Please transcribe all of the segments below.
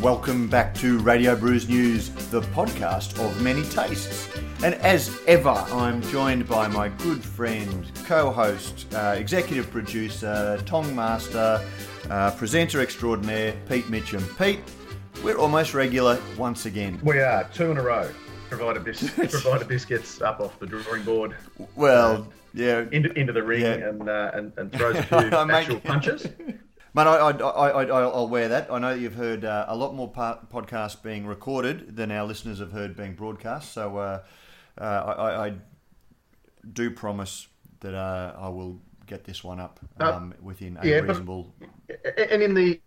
Welcome back to Radio Brews News, the podcast of many tastes. And as ever, I'm joined by my good friend, co host, uh, executive producer, Tong Master, uh, presenter extraordinaire, Pete Mitchum. Pete, we're almost regular once again. We are, two in a row. Provided, bis- provided this gets up off the drawing board. Well, yeah. Into, into the ring Yeah. and, uh, and, and throws a few actual punches. Mate, I, I, I, I, I'll wear that. I know that you've heard uh, a lot more podcasts being recorded than our listeners have heard being broadcast. So uh, uh, I, I, do promise that uh, I will get this one up um, within a yeah, but- reasonable. and in the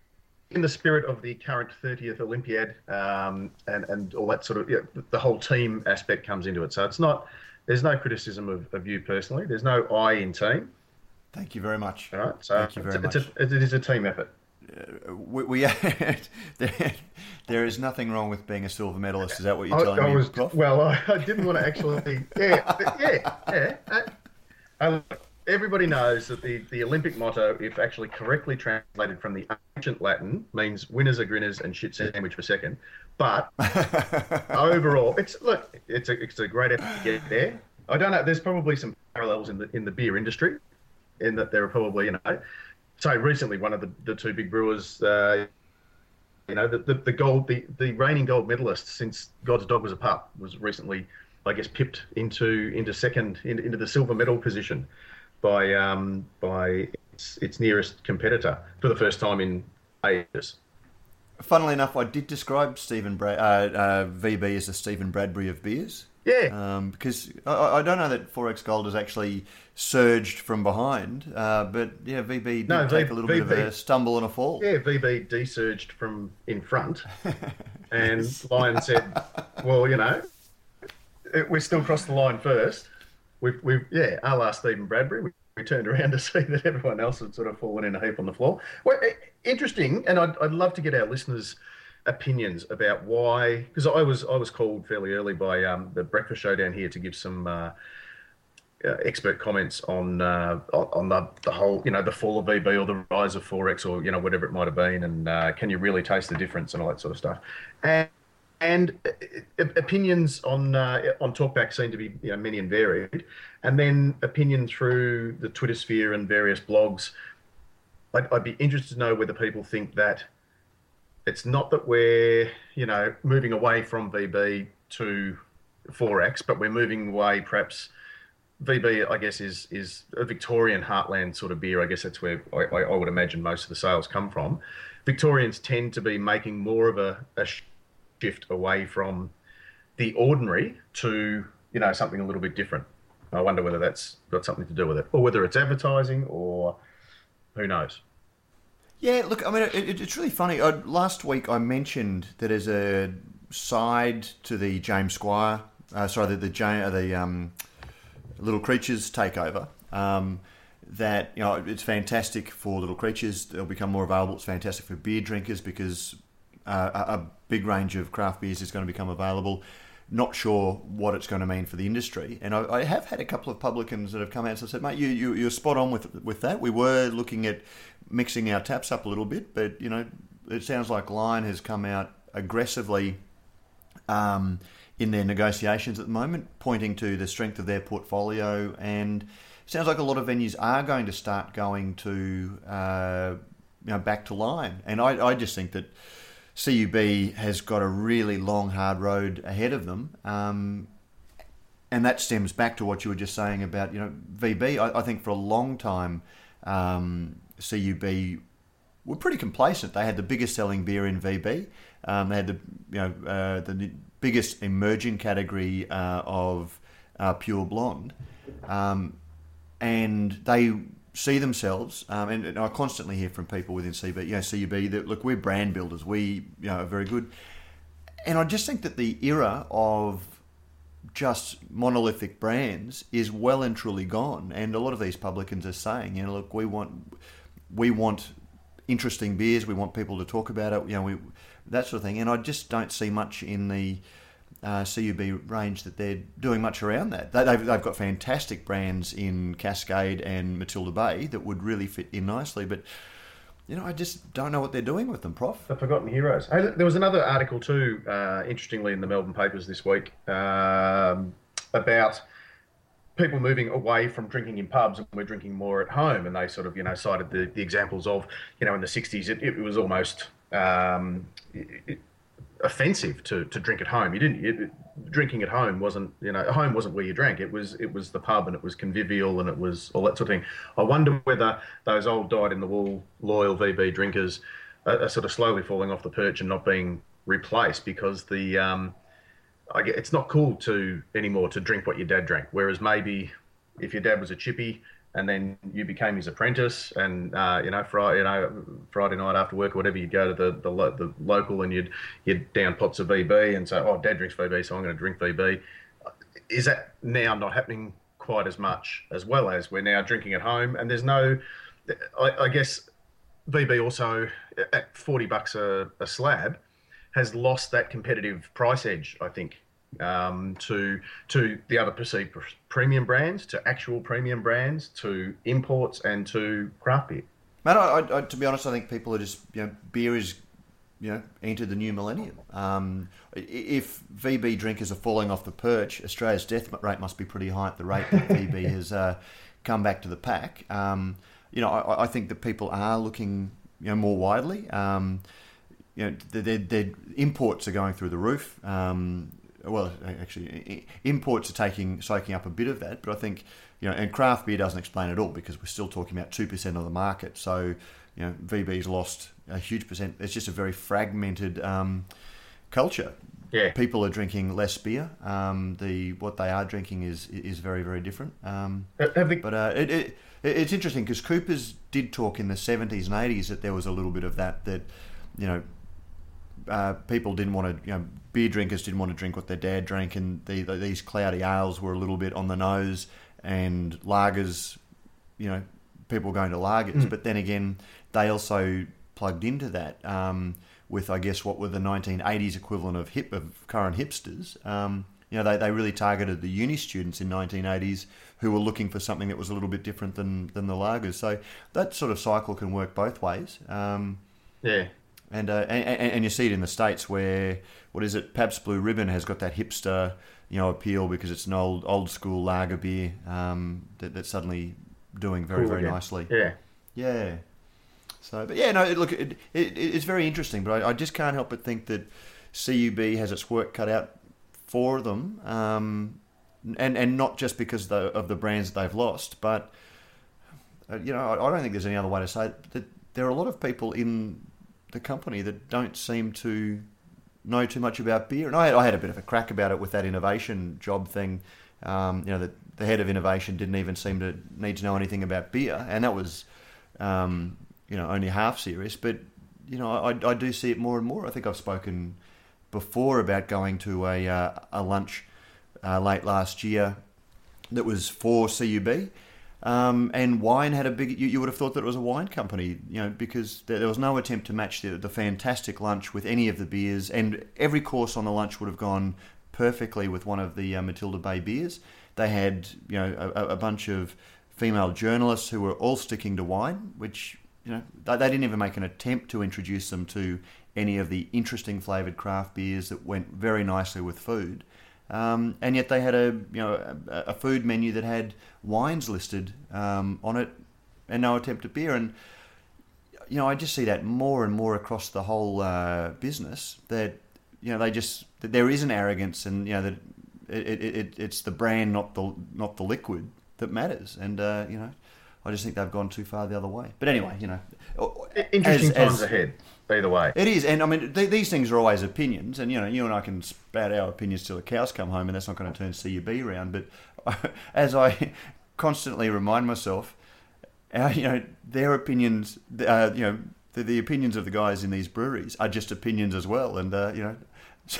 in the spirit of the current 30th Olympiad um, and and all that sort of yeah, the whole team aspect comes into it. So it's not there's no criticism of, of you personally. There's no I in team. Thank you very much. All right. So Thank you very it's, it's a, it is a team effort. We, we there, there is nothing wrong with being a silver medalist. Is that what you're I, telling I me? was Prof? well. I, I didn't want to actually. Yeah, yeah, yeah. Uh, uh, everybody knows that the, the Olympic motto, if actually correctly translated from the ancient Latin, means winners are grinners and shit sandwich for second. But overall, it's look, it's a it's a great effort to get there. I don't know. There's probably some parallels in the in the beer industry, in that there are probably you know. So recently, one of the, the two big brewers, uh, you know, the, the, the gold, the, the reigning gold medalist since God's dog was a pup was recently, I guess, pipped into into second into, into the silver medal position by um, by its, its nearest competitor for the first time in ages. Funnily enough, I did describe Stephen Bra- uh, uh, VB as the Stephen Bradbury of beers. Yeah, Um, because I, I don't know that XXXX Gold has actually surged from behind, uh, but yeah, VB did No, take V- a little bit of a stumble and a fall. yeah. VB desurged from in front, and Lion said, "Well, you know, it, we still crossed the line first. We've, we've yeah, our last Stephen Bradbury. We, we turned around to see that everyone else had sort of fallen in a heap on the floor. Well, interesting, and I'd, I'd love to get our listeners' opinions about why, because I was I was called fairly early by um, the breakfast show down here to give some. Uh, uh, expert comments on uh, on the, the whole, you know, the fall of VB or the rise of XXXX or you know whatever it might have been, and uh, can you really taste the difference and all that sort of stuff, and and uh, opinions on uh, on talkback seem to be you know many and varied, and then opinion through the Twitter sphere and various blogs. I'd, I'd be interested to know whether people think that it's not that we're you know moving away from VB to XXXX, but we're moving away perhaps VB, I guess, is is a Victorian heartland sort of beer. I guess that's where I, I, would imagine most of the sales come from. Victorians tend to be making more of a, a shift away from the ordinary to you know something a little bit different. I wonder whether that's got something to do with it, or whether it's advertising, or who knows. Yeah, look, I mean, it, it- it's really funny. I, last week I mentioned that as a side to the James Squire, uh, sorry, the the, uh, the um, Little Creatures takeover, um, that you know it's fantastic for Little Creatures. They'll become more available. It's fantastic for beer drinkers because uh, a, a big range of craft beers is going to become available. Not sure what it's going to mean for the industry, and I, I have had a couple of publicans that have come out and said, "Mate, you, you you're spot on with with that. We were looking at mixing our taps up a little bit, but you know, it sounds like Lion has come out aggressively um, in their negotiations at the moment, pointing to the strength of their portfolio. And sounds like a lot of venues are going to start going to uh, you know back to Lion. And I, I just think that CUB has got a really long, hard road ahead of them. Um, and that stems back to what you were just saying about you know VB. I, I think for a long time, um, CUB were pretty complacent. They had the biggest selling beer in VB. Um, they had the you know uh, the biggest emerging category uh, of uh, pure blonde, um, and they see themselves. Um, and, and I constantly hear from people within CB, you know, CUB that look, we're brand builders. We you know are very good, and I just think that the era of just monolithic brands is well and truly gone. And a lot of these publicans are saying, you know, look, we want we want interesting beers. We want people to talk about it. You know, we that sort of thing. And I just don't see much in the uh, CUB range that they're doing much around that. They, they've, they've got fantastic brands in Cascade and Matilda Bay that would really fit in nicely. But you know, I just don't know what they're doing with them, Prof. The forgotten heroes. Hey, there was another article too, uh, interestingly, in the Melbourne papers this week um, about people moving away from drinking in pubs and we're drinking more at home. And they sort of, you know, cited the, the examples of, you know, in the 60s, it, it was almost um, it, offensive to, to drink at home. You didn't, it, drinking at home wasn't, you know, home wasn't where you drank. It was, it was the pub and it was convivial and it was all that sort of thing. I wonder whether those old dyed in the wool loyal VB drinkers are, are sort of slowly falling off the perch and not being replaced because the, um, get, it's not cool to anymore to drink what your dad drank. Whereas maybe if your dad was a chippy and then you became his apprentice, and uh, you know Friday, you know Friday night after work or whatever, you'd go to the, the, the local and you'd you'd down pots of VB and say, oh, dad drinks VB, so I'm going to drink VB. Is that now not happening quite as much as well as we're now drinking at home? And there's no, I, I guess VB also at 40 bucks a, a slab has lost that competitive price edge, I think, um, to to the other perceived premium brands, to actual premium brands, to imports, and to craft beer. Man, I, I, to be honest, I think people are just you know beer is you know entered the new millennium. Um, if VB drinkers are falling off the perch, Australia's death rate must be pretty high at the rate that VB has uh, come back to the pack. Um, you know, I, I, think that people are looking you know more widely. Um, you know, their, their, imports are going through the roof. Um, well, actually, imports are taking soaking up a bit of that, but I think you know, and craft beer doesn't explain it all because we're still talking about two percent of the market. So, you know, VB's lost a huge percent. It's just a very fragmented um, culture. Yeah. People are drinking less beer. Um, the what they are drinking is is very very different. Um, but uh, it, it, it's interesting because Coopers did talk in the seventies and eighties that there was a little bit of that that you know uh, people didn't want to, you know, beer drinkers didn't want to drink what their dad drank, and the, the, these cloudy ales were a little bit on the nose, and lagers, you know, people were going to lagers. Mm. But then again, they also plugged into that um, with, I guess, what were the 1980s equivalent of hip of current hipsters. Um, you know, they, they really targeted the uni students in 1980s who were looking for something that was a little bit different than, than the lagers. So that sort of cycle can work both ways. Um, yeah. And, uh, and, and you see it in the states where what is it? Pabst Blue Ribbon has got that hipster you know appeal because it's an old old school lager beer um, that, that's suddenly doing very cool very again. nicely. Yeah, yeah. So, but yeah, no. Look, it, it, it's very interesting, but I, I, just can't help but think that CUB has its work cut out for them, um, and and not just because of the, of the brands that they've lost, but uh, you know, I, I don't think there's any other way to say it, that there are a lot of people in the company that don't seem to know too much about beer. And I, I had a bit of a crack about it with that innovation job thing. Um, you know, the, the head of innovation didn't even seem to need to know anything about beer, and that was, um, you know, only half serious. But you know, I, I do see it more and more. I think I've spoken before about going to a uh, a lunch uh, late last year that was for CUB, um, and wine had a big. You, you, would have thought that it was a wine company, you know, because there, there was no attempt to match the, the fantastic lunch with any of the beers, and every course on the lunch would have gone perfectly with one of the uh, Matilda Bay beers. They had, you know, a, a, bunch of female journalists who were all sticking to wine, which you know they, they didn't even make an attempt to introduce them to any of the interesting flavored craft beers that went very nicely with food. Um, and yet they had a you know a, a, food menu that had wines listed um, on it, and no attempt at beer. And you know I just see that more and more across the whole uh, business that you know they just that there is an arrogance, and you know that it, it, it, it's the brand, not the not the liquid, that matters. And uh, you know I just think they've gone too far the other way. But anyway, you know, interesting as, times as, ahead. Either way, it is, and I mean th- these things are always opinions, and you know, you and I can spout our opinions till the cows come home, and that's not going to turn CUB around. But as I constantly remind myself, you know, their opinions, uh, you know, the, the, opinions of the guys in these breweries are just opinions as well, and uh, you know,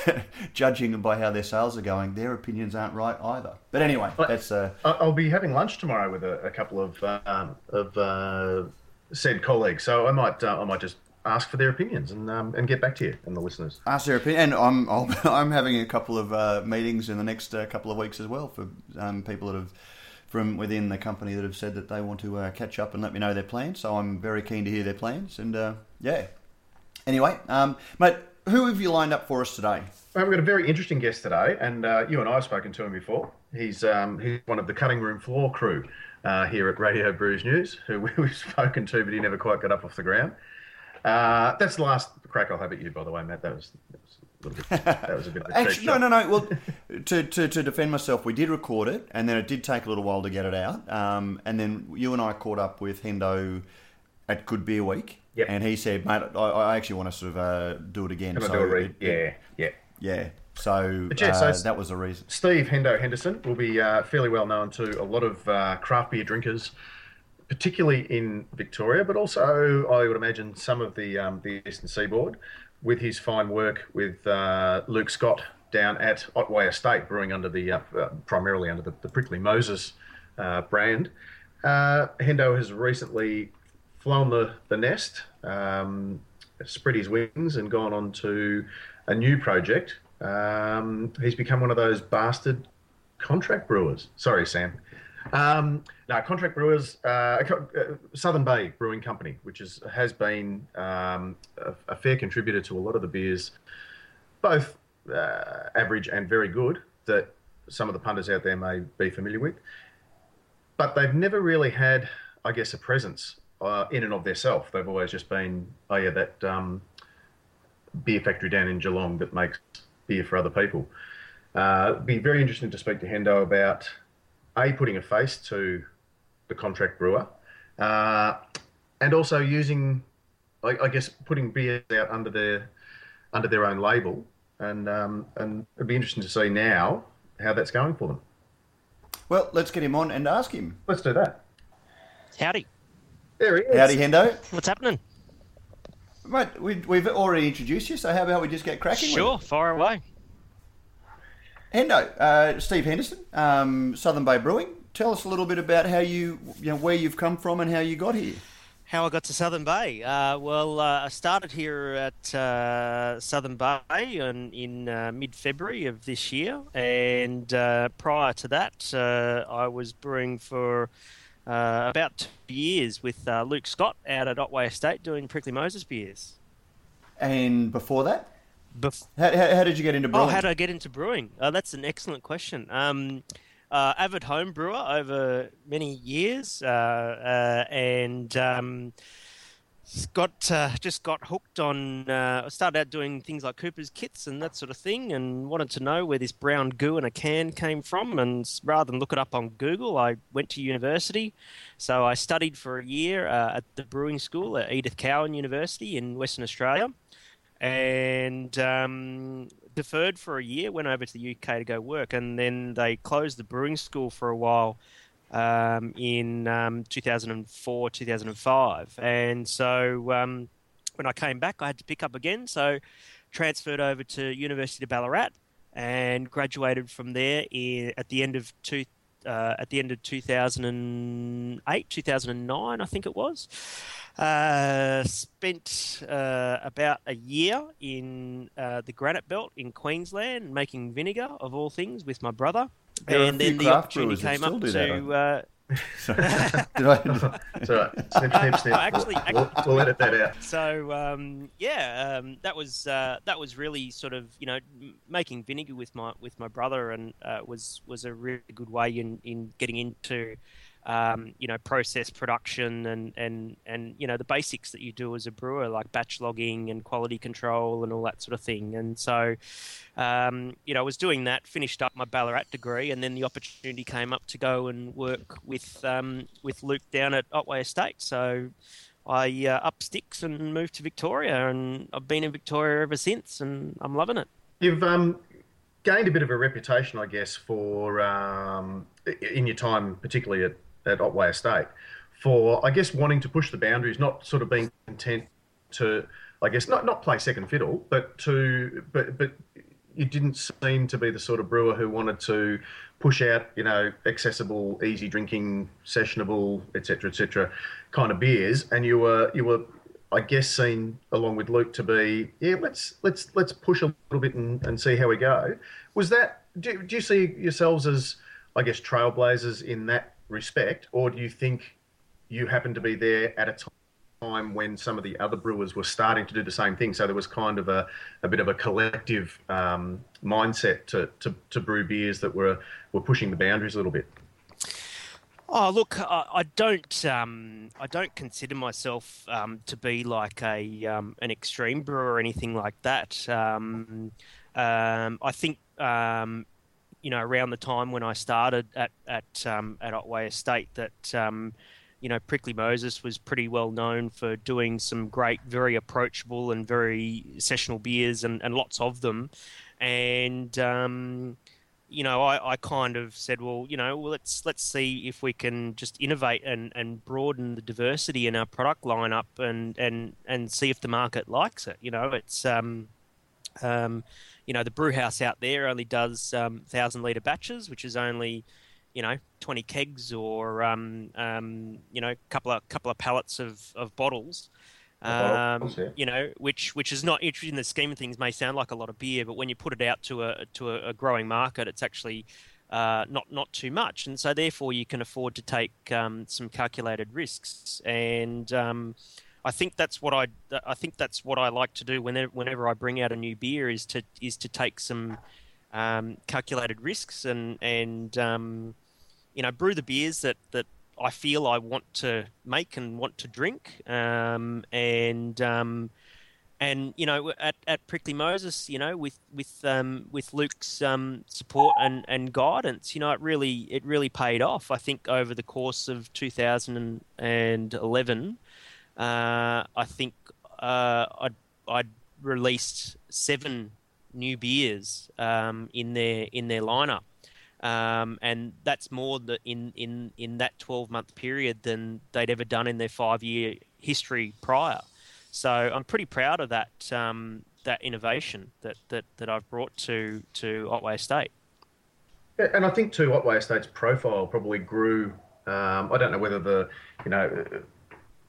judging them by how their sales are going, their opinions aren't right either. But anyway, that's. Uh, I'll be having lunch tomorrow with a, a couple of uh, of uh, said colleagues, so I might uh, I might just ask for their opinions and um, and get back to you and the listeners. Ask their opinion, and I'm i am having a couple of uh, meetings in the next uh, couple of weeks as well for um, people that have from within the company that have said that they want to uh, catch up and let me know their plans. So I'm very keen to hear their plans. And uh, yeah. Anyway, um, mate, who have you lined up for us today? Well, we've got a very interesting guest today, and uh, you and I have spoken to him before. He's um, he's one of the cutting room floor crew uh, here at Radio Brews News, who we've spoken to, but he never quite got up off the ground. Uh, that's the last crack I'll have at you, by the way, Matt. That was, that was a little bit. That was a bit. Actually, no, no, no. Well, to, to, to defend myself, we did record it, and then it did take a little while to get it out. Um, and then you and I caught up with Hendo at Good Beer Week, Yep. and he said, "Mate, I, I actually want to sort of uh, do it again." Can so do a read? it- it- Yeah, yeah. yeah. So, yeah, so uh, it's- that was the reason. Steve Hendo Henderson will be uh, fairly well known to a lot of uh, craft beer drinkers, particularly in Victoria, but also I would imagine some of the um, the Eastern Seaboard, with his fine work with uh, Luke Scott down at Otway Estate, brewing under the uh, uh, primarily under the, the Prickly Moses uh, brand. Uh, Hendo has recently flown the the nest, um, spread his wings, and gone on to a new project. Um, he's become one of those bastard contract brewers. Sorry, Sam. Um, no, contract brewers, uh, uh, Southern Bay Brewing Company, which is has been um, a, a fair contributor to a lot of the beers, both uh, average and very good, that some of the punters out there may be familiar with. But they've never really had, I guess, a presence uh, in and of themselves. They've always just been, oh yeah, that um, beer factory down in Geelong that makes beer for other people. Uh, it'd be very interesting to speak to Hendo about a putting a face to the contract brewer, uh, and also using, I, I guess, putting beers out under their under their own label, and um, and it'd be interesting to see now how that's going for them. Well, let's get him on and ask him. Let's do that. Howdy. There he is. Howdy, Hendo. What's happening? Mate, we, we've already introduced you, so how about we just get cracking? with it? Sure, fire away. Hendo, uh, Steve Henderson, um, Southern Bay Brewing. Tell us a little bit about how you, you know, where you've come from and how you got here. How I got to Southern Bay? Uh, well, uh, I started here at uh, Southern Bay in, in uh, mid-February of this year, and uh, prior to that, uh, I was brewing for uh, about two years with uh, Luke Scott out at Otway Estate doing Prickly Moses beers. And before that, Bef- how, how, how did you get into brewing? Oh, how did I get into brewing? Uh, that's an excellent question. Um, uh, avid home brewer over many years, uh, uh, and um, got uh, just got hooked on. Uh, started out doing things like Cooper's kits and that sort of thing, and wanted to know where this brown goo in a can came from. And rather than look it up on Google, I went to university. So I studied for a year uh, at the brewing school at Edith Cowan University in Western Australia and um, deferred for a year. Went over to the UK to go work, and then they closed the brewing school for a while um, in um, 2004, 2005, and so um, when I came back, I had to pick up again. So transferred over to University of Ballarat and graduated from there i at the end of two. Uh, at the end of 2008, 2009, I think it was. Uh, spent uh, about a year in uh, the Granite Belt in Queensland making vinegar, of all things, with my brother. There and few then the craft opportunity came up to. Uh, Did I- It's all right. Snip, snip, snip. Actually- we'll, we'll edit that out. so um, yeah, um, that was uh, that was really sort of you know making vinegar with my with my brother, and uh, was was a really good way in, in getting into um, you know process production and, and and you know the basics that you do as a brewer, like batch logging and quality control and all that sort of thing. And so um, you know I was doing that, finished up my Ballarat degree, and then the opportunity came up to go and work with um, with Luke down at Otway Estate. So. I uh, up sticks and moved to Victoria, and I've been in Victoria ever since, and I'm loving it. You've um, gained a bit of a reputation, I guess, for um, in your time, particularly at, at Otway Estate, for I guess wanting to push the boundaries, not sort of being content to, I guess, not not play second fiddle, but to but but you didn't seem to be the sort of brewer who wanted to push out, you know, accessible, easy drinking, sessionable, etc., etc., kind of beers, and you were you were I guess seen along with Luke to be yeah let's let's let's push a little bit and, and see how we go. Was that do, do you see yourselves as I guess trailblazers in that respect, or do you think you happened to be there at a time when some of the other brewers were starting to do the same thing? So there was kind of a, a bit of a collective um, mindset to, to, to brew beers that were were pushing the boundaries a little bit. Oh, look, I, I don't, um, I don't consider myself um, to be like a um, an extreme brewer or anything like that. Um, um, I think, you know, around the time when I started at at at Otway Estate, that you know, Prickly Moses was pretty well known for doing some great, very approachable and very sessional beers, and, and lots of them, and you know, I, I kind of said, well, you know, well, let's let's see if we can just innovate and, and broaden the diversity in our product lineup and, and, and see if the market likes it. You know, it's um, um, you know, the brew house out there only does um, thousand liter batches, which is only, you know, twenty kegs or um, um, you know, couple of couple of pallets of, of bottles. Um, you know, which which is not interesting in the scheme of things may sound like a lot of beer, but when you put it out to a to a, a growing market, it's actually uh, not not too much, and so therefore you can afford to take um, some calculated risks. And um, I think that's what I I think that's what I like to do whenever whenever I bring out a new beer is to is to take some um, calculated risks and and um, you know brew the beers that that I feel I want to make and want to drink. Um, and um, and you know at, at Prickly Moses, you know with with um, with Luke's um, support and, and guidance, you know it really it really paid off. I think over the course of 2011, uh, I think uh, I'd, I'd released seven new beers um, in their in their lineup um, and that's more the, in in in that 12 month period than they'd ever done in their five year history prior. So I'm pretty proud of that um, that innovation that, that, that I've brought to to Otway Estate. Yeah, and I think too, Otway Estate's profile probably grew. Um, I don't know whether the you know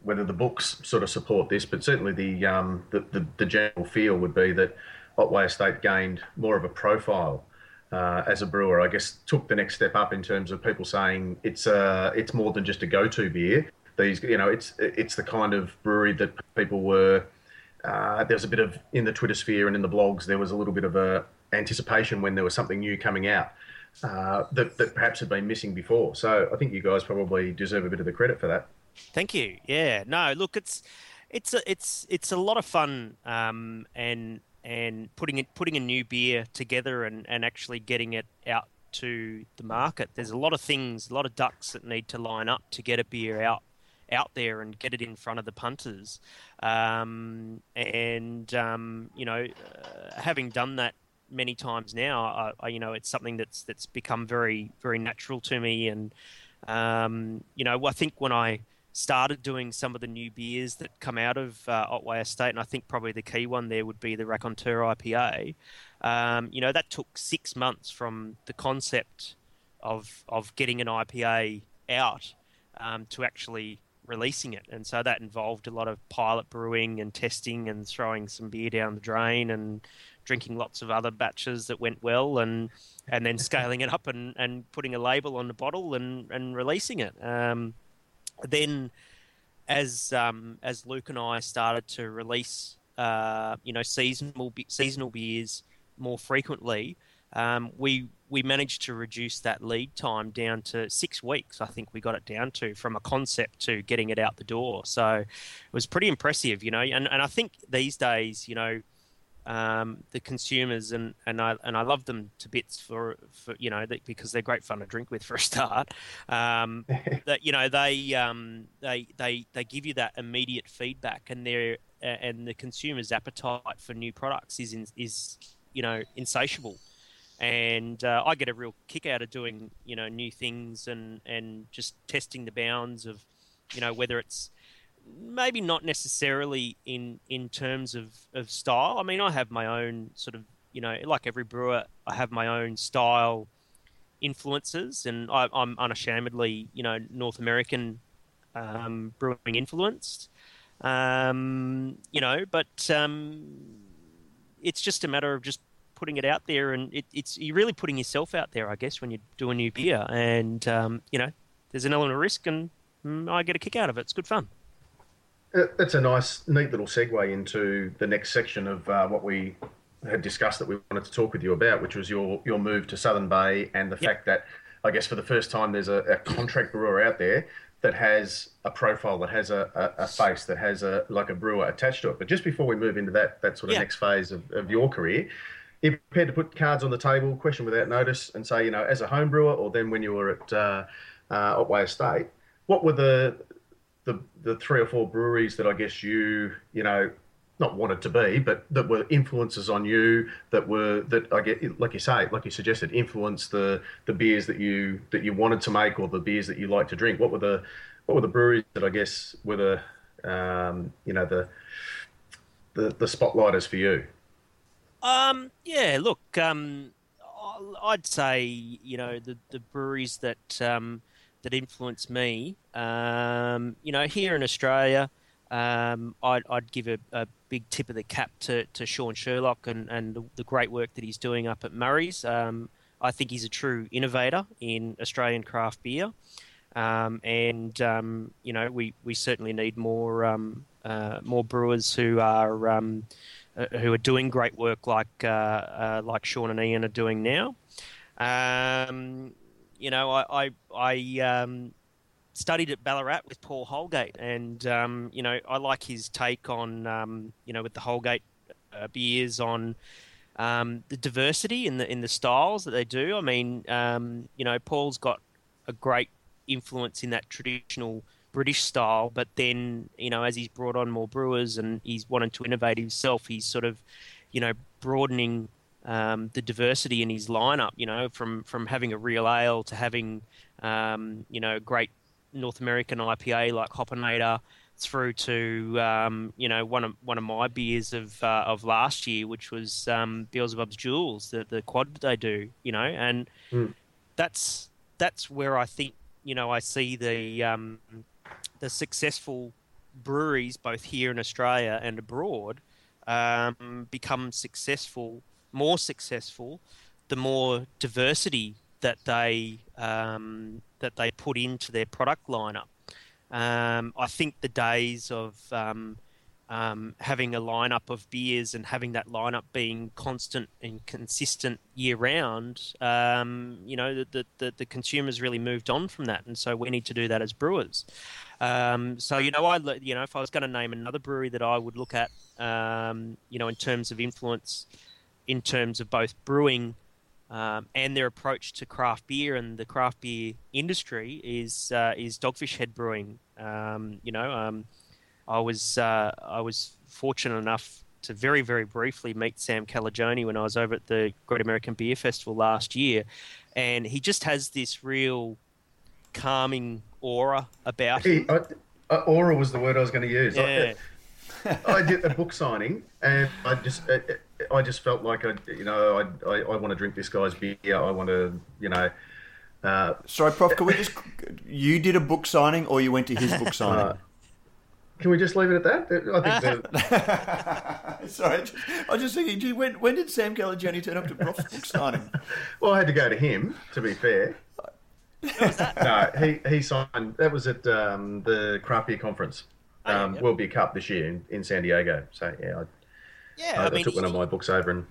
whether the books sort of support this, but certainly the um, the, the, the general feel would be that Otway Estate gained more of a profile uh, as a brewer, I guess took the next step up in terms of people saying it's uh, it's more than just a go-to beer. These, you know, it's it's the kind of brewery that people were. Uh, there was a bit of in the Twitter sphere and in the blogs. There was a little bit of a anticipation when there was something new coming out uh, that that perhaps had been missing before. So I think you guys probably deserve a bit of the credit for that. Thank you. Yeah. No. Look, it's it's a, it's it's a lot of fun, um, and and putting it putting a new beer together and, and actually getting it out to the market. There's a lot of things, a lot of ducks that need to line up to get a beer out out there and get it in front of the punters. Um, and um, you know, uh, having done that many times now, I, I, you know, it's something that's that's become very very natural to me. And um, you know, I think when I started doing some of the new beers that come out of uh, Otway Estate, and I think probably the key one there would be the Raconteur IPA. Um, you know, that took six months from the concept of of getting an IPA out um, to actually releasing it, and so that involved a lot of pilot brewing and testing and throwing some beer down the drain and drinking lots of other batches that went well and and then scaling it up and, and putting a label on the bottle and, and releasing it. Um, then as um, as Luke and I started to release uh, you know seasonal seasonal beers more frequently, um, we we managed to reduce that lead time down to six weeks. I think we got it down to from a concept to getting it out the door. So it was pretty impressive, you know. And and I think these days, you know, um, the consumers and, and I and I love them to bits for, for you know because they're great fun to drink with for a start. Um, that you know they um, they they they give you that immediate feedback and their and the consumer's appetite for new products is in, is you know insatiable. And uh, I get a real kick out of doing you know new things and and just testing the bounds of you know whether it's maybe not necessarily in in terms of, of style. I mean, I have my own sort of you know, like every brewer, I have my own style influences, and I, am unashamedly you know North American um, brewing influenced. Um, you know, but um, it's just a matter of just putting it out there, and it, it's you're really putting yourself out there, I guess, when you do a new beer, and um, you know, there's an element of risk, and mm, I get a kick out of it. It's good fun. That's a nice, neat little segue into the next section of uh, what we had discussed that we wanted to talk with you about, which was your your move to Southern Bay and the Yep. fact that I guess for the first time there's a, a contract brewer out there that has a profile, that has a, a, a face, that has a like a brewer attached to it. But just before we move into that that sort of Yeah. next phase of, of your career, you prepared to put cards on the table, question without notice, and say, you know, as a home brewer, or then when you were at uh, uh, Otway Estate, what were the the the three or four breweries that I guess you you know not wanted to be, but that were influences on you that were that I get like you say, like you suggested, influenced the the beers that you that you wanted to make or the beers that you like to drink. What were the what were the breweries that I guess were the um, you know the the the spotlighters for you? Um, yeah, look, um, I'd say you know the the breweries that um, that influence me. Um, you know, here in Australia, um, I'd, I'd give a, a big tip of the cap to, to Sean Sherlock and, and the, great work that he's doing up at Murray's. Um, I think he's a true innovator in Australian craft beer. Um, and um, you know, we, we certainly need more um, uh, more brewers who are uh, who are doing great work like uh, uh, like Sean and Ian are doing now. Um, you know, I I, I um, studied at Ballarat with Paul Holgate, and um, you know, I like his take on um, you know with the Holgate uh, beers on um, the diversity in the in the styles that they do. I mean, um, you know, Paul's got a great influence in that traditional British style, but then you know, as he's brought on more brewers and he's wanted to innovate himself, he's sort of you know broadening um, the diversity in his lineup. You know, from from having a real ale to having um, you know great North American IPA like Hopinator through to um, you know one of one of my beers of uh, of last year, which was um, Beelzebub's Jewels, the the quad they do, you know, and Mm. that's that's where I think you know I see the um, the successful breweries both here in Australia and abroad um, become successful, more successful, the more diversity that they um, that they put into their product lineup. Um, I think the days of um, um, having a lineup of beers and having that lineup being constant and consistent year round, um, you know, the, the, the, the consumers really moved on from that, and so we need to do that as brewers. Um, so you know, I you know, if I was going to name another brewery that I would look at, um, you know, in terms of influence, in terms of both brewing um, and their approach to craft beer and the craft beer industry is uh, is Dogfish Head Brewing. Um, you know, um, I was uh, I was fortunate enough to very very briefly meet Sam Calagione when I was over at the Great American Beer Festival last year, and he just has this real calming aura about him. He, I, uh, aura was the word I was going to use. Yeah. I, I did a book signing, and I just uh, I just felt like I you know I I, I want to drink this guy's beer. I want to you know. Uh, Sorry, Prof. Can we just? You did a book signing, or you went to his book signing? uh, can we just leave it at that? I think Sorry, I just, I was just thinking, gee, when, when did Sam Calagione turn up to Prof's book signing? well, I had to go to him. To be fair, no, he he signed. That was at um, the craft beer conference, Oh, yeah, um. World Beer Cup this year in, in San Diego. So yeah, I, Yeah, I, I mean, took one of my books over and.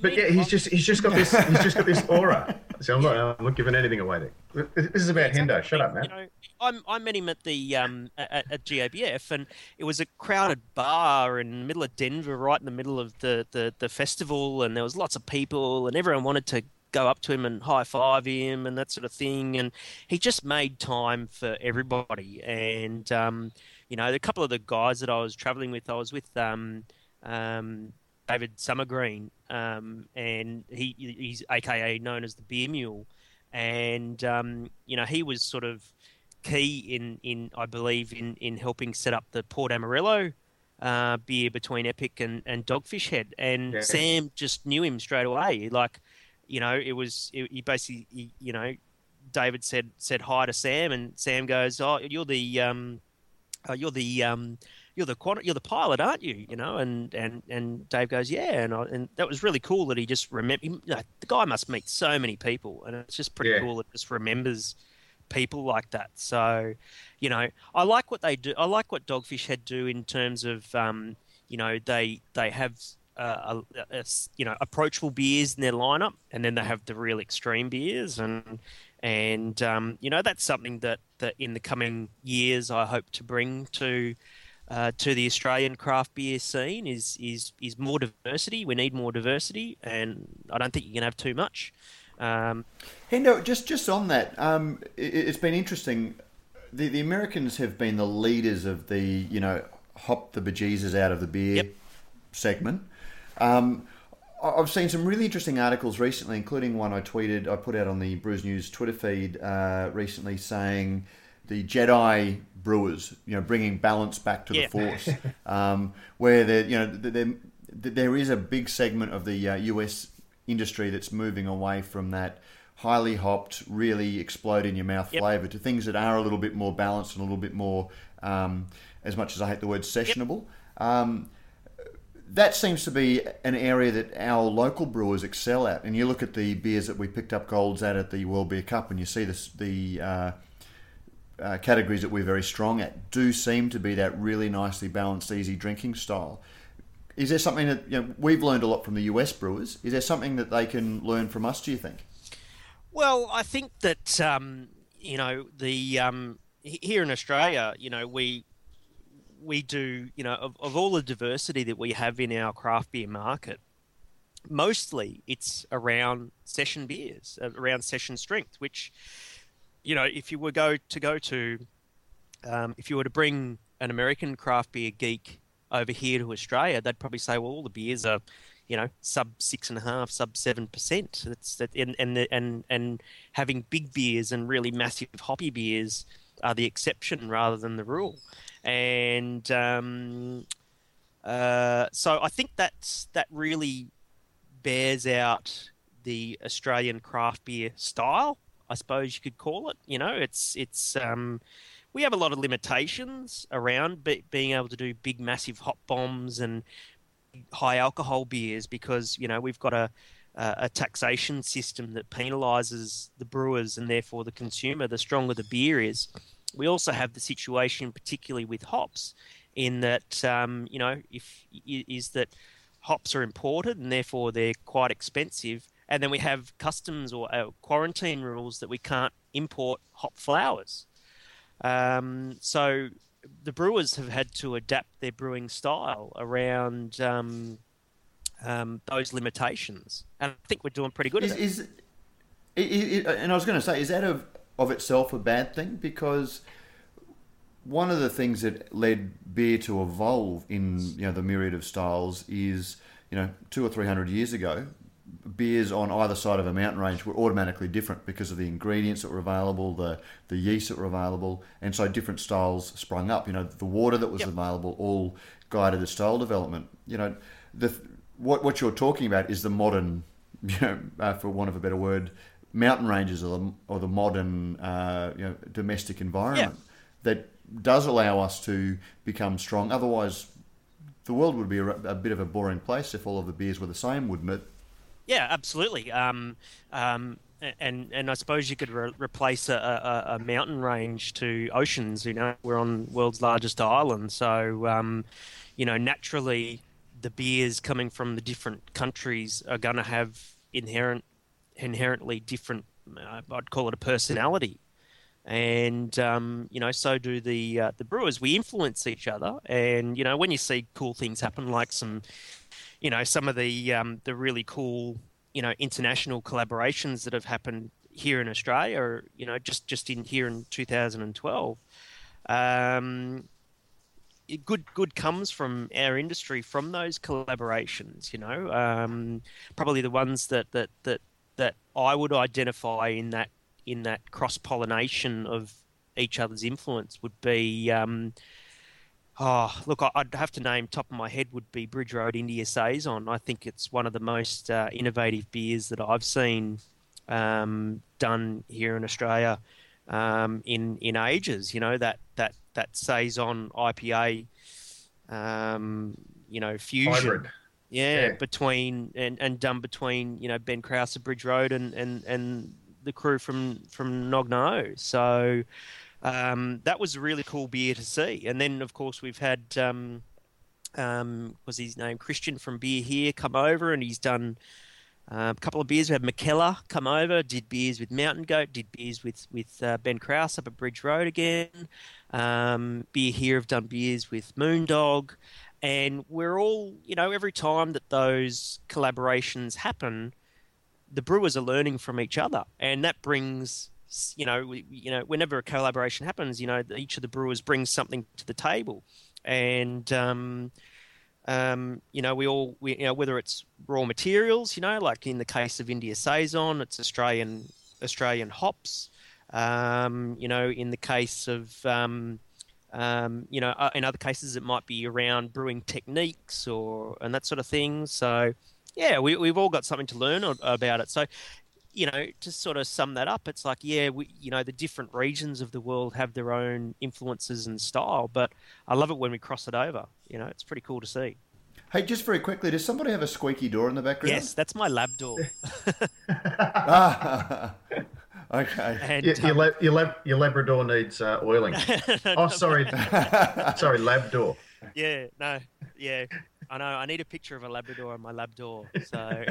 But yeah, he's just he's just got this he's just got this aura. So I'm not I'm not giving anything away there. This is about Exactly. Hendo. Shut up, man. You know, I'm, I met him at the um, at, at GABF, and it was a crowded bar in the middle of Denver, right in the middle of the, the, the festival, and there was lots of people, and everyone wanted to go up to him and high five him and that sort of thing, and he just made time for everybody. And um, you know, a couple of the guys that I was traveling with, I was with um, um, David Summergreen, um, and he he's AKA known as the Beer Mule, and um, you know he was sort of key in in I believe in in helping set up the Portamarillo. Uh, beer between Epic and, and Dogfish Head, and Yeah. Sam just knew him straight away. Like, you know, it was it, he basically, he, you know, David said said hi to Sam, and Sam goes, "Oh, you're the um, uh, you're the um, you're the quad- you're the pilot, aren't you? You know, and and and Dave goes, yeah, and I, and that was really cool that he just remember. You know, the guy must meet so many people, and it's just pretty Yeah. cool that just remembers people like that. So, you know, I like what they do. I like what Dogfish Head do in terms of, um, you know, they they have uh, a, a, you know approachable beers in their lineup, and then they have the real extreme beers, and and um, you know that's something that that in the coming years I hope to bring to. Uh, to the Australian craft beer scene is is is more diversity. We need more diversity, and I don't think you can have too much. Um, Hendo, just just on that, um, it, has been interesting. The the Americans have been the leaders of the you know hop the bejesus out of the beer yep. segment. Um, I've seen some really interesting articles recently, including one I tweeted, I put out on the Brews News Twitter feed uh, recently, saying the Jedi brewers, you know, bringing balance back to yeah. the Force, um, where there, you know, there, there is a big segment of the uh, US industry that's moving away from that highly hopped, really explode in your mouth yep. flavour to things that are a little bit more balanced and a little bit more, um, as much as I hate the word sessionable. Yep. Um, that seems to be an area that our local brewers excel at. And you look at the beers that we picked up golds at at the World Beer Cup, and you see this, the uh, uh, categories that we're very strong at do seem to be that really nicely balanced, easy drinking style. Is there something that you know, we've learned a lot from the US brewers? Is there something that they can learn from us? Do you think? Well, I think that um, you know the um, here in Australia, you know we we do, you know, of, of all the diversity that we have in our craft beer market, mostly it's around session beers, uh, around session strength, which, you know, if you were go to go to, um, if you were to bring an American craft beer geek over here to Australia, they'd probably say, well, all the beers are, you know, sub six and a half, sub seven percent. That's that, and and and and having big beers and really massive hoppy beers are the exception rather than the rule and um, uh, so I think that's that really bears out the Australian craft beer style. I suppose you could call it. You know, it's it's um, we have a lot of limitations around be, being able to do big, massive hop bombs and high alcohol beers because you know we've got a a taxation system that penalises the brewers and therefore the consumer. The stronger the beer is, we also have the situation, particularly with hops, in that um, you know if is that hops are imported and therefore they're quite expensive, and then we have customs or uh, quarantine rules that we can't import hop flowers. Um, so the brewers have had to adapt their brewing style around um, um, those limitations, and I think we're doing pretty good. Is, is it, it, and I was going to say, is that a of itself a bad thing because one of the things that led beer to evolve in you know the myriad of styles is you know two or three hundred years ago beers on either side of a mountain range were automatically different because of the ingredients that were available the the yeast that were available and so different styles sprung up you know the water that was yep. available all guided the style development you know the what what you're talking about is the modern you know uh, for want of a better word mountain ranges or the, or the modern uh, you know, domestic environment yeah. that does allow us to become strong. Otherwise, the world would be a, a, bit of a boring place if all of the beers were the same, wouldn't it? Yeah, absolutely. Um, um, and and I suppose you could re- replace a, a, a, mountain range to oceans. You know, we're on world's largest island, so um, you know naturally the beers coming from the different countries are going to have inherent inherently different. Uh, I'd call it a personality, and um, you know, so do the uh, the brewers. We influence each other, and you know, when you see cool things happen, like some, you know, some of the um, the really cool, you know, international collaborations that have happened here in Australia, or you know, just just in here in 2012. Um, good good comes from our industry from those collaborations. You know, um, probably the ones that that that that I would identify in that in that cross pollination of each other's influence would be. Um, oh, look, I'd have to name top of my head would be Bridge Road India Saison. I think it's one of the most uh, innovative beers that I've seen um, done here in Australia um, in in ages. You know that that that saison IPA, um, you know fusion. Hybrid. Yeah, yeah, between and, and done between you know Ben Kraus Bridge Road and and and the crew from from Nøgne Ø. So um, that was a really cool beer to see. And then of course we've had um, um, was his name Christian from Beer Here come over, and he's done. Uh, a couple of beers. We had Mikkeller come over, did beers with Mountain Goat, did beers with with uh, Ben Kraus up at Bridge Road again. Um, beer here have done beers with Moondog, and we're all, you know, every time that those collaborations happen, the brewers are learning from each other, and that brings, you know, we, you know, whenever a collaboration happens, you know, each of the brewers brings something to the table, and um, um, you know, we all, we, you know, whether it's raw materials, you know, like in the case of India Saison, it's Australian Australian hops. Um, you know, in the case of, um, um, you know, uh, in other cases it might be around brewing techniques or and that sort of thing. So, yeah, we, we've all got something to learn about it. So, you know, to sort of sum that up, it's like, yeah, we, you know, the different regions of the world have their own influences and style, but I love it when we cross it over. You know, it's pretty cool to see. Hey, just very quickly, does somebody have a squeaky door in the background? Yes, that's my lab door. ah, okay. And, your, your, um, your, lab, your, Labrador needs uh, oiling. oh, sorry, sorry, lab door. Yeah, no, yeah. I know. I need a picture of a Labrador on my lab door. So.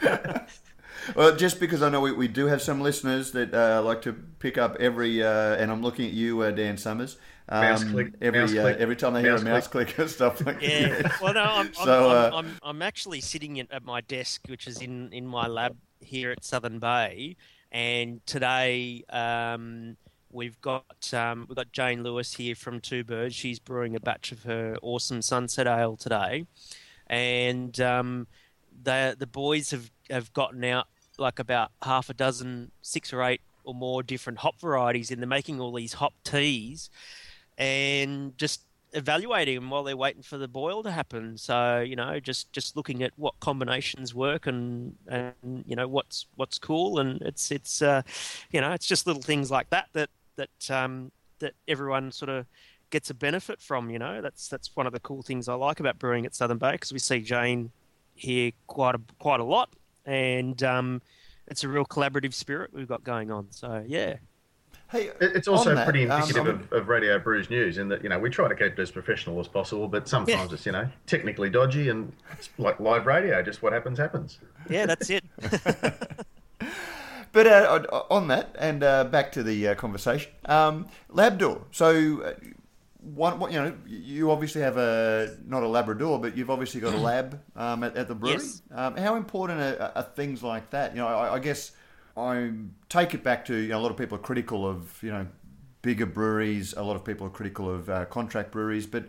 well, just because I know we, we do have some listeners that uh, like to pick up every, uh, and I'm looking at you, uh, Dan Summers. Um, mouse click. Every mouse uh, click. every time they hear mouse a mouse click, click and stuff like yeah. that. Well, no, I'm, so, I'm, uh, I'm, I'm, actually sitting at my desk, which is in, in my lab here at Southern Bay, and today. Um, We've got um, we've got Jane Lewis here from Two Birds. She's brewing a batch of her awesome Sunset Ale today, and um, the the boys have have gotten out like about half a dozen, six or eight or more different hop varieties, and they're making all these hop teas, and just evaluating them while they're waiting for the boil to happen. So you know, just just looking at what combinations work and and you know what's what's cool, and it's it's uh, you know it's just little things like that that that um, that everyone sort of gets a benefit from. You know, that's that's one of the cool things I like about brewing at Southern Bay because we see Jane here quite a quite a lot, and um, it's a real collaborative spirit we've got going on. So yeah. Hey, it's also that, pretty um, indicative um, of, of, Radio Brews News in that you know we try to keep it as professional as possible, but sometimes yeah. it's you know technically dodgy and it's like live radio. Just what happens happens. Yeah, that's it. But uh, on that, and uh, back to the uh, conversation, um, Labdoor. So, uh, one, you know, you obviously have a not a Labrador, but you've obviously got a lab um, at, at, the brewery. Yes. Um, how important are, are, things like that? You know, I, I, guess I take it back to you know, a lot of people are critical of you know bigger breweries. A lot of people are critical of uh, contract breweries, but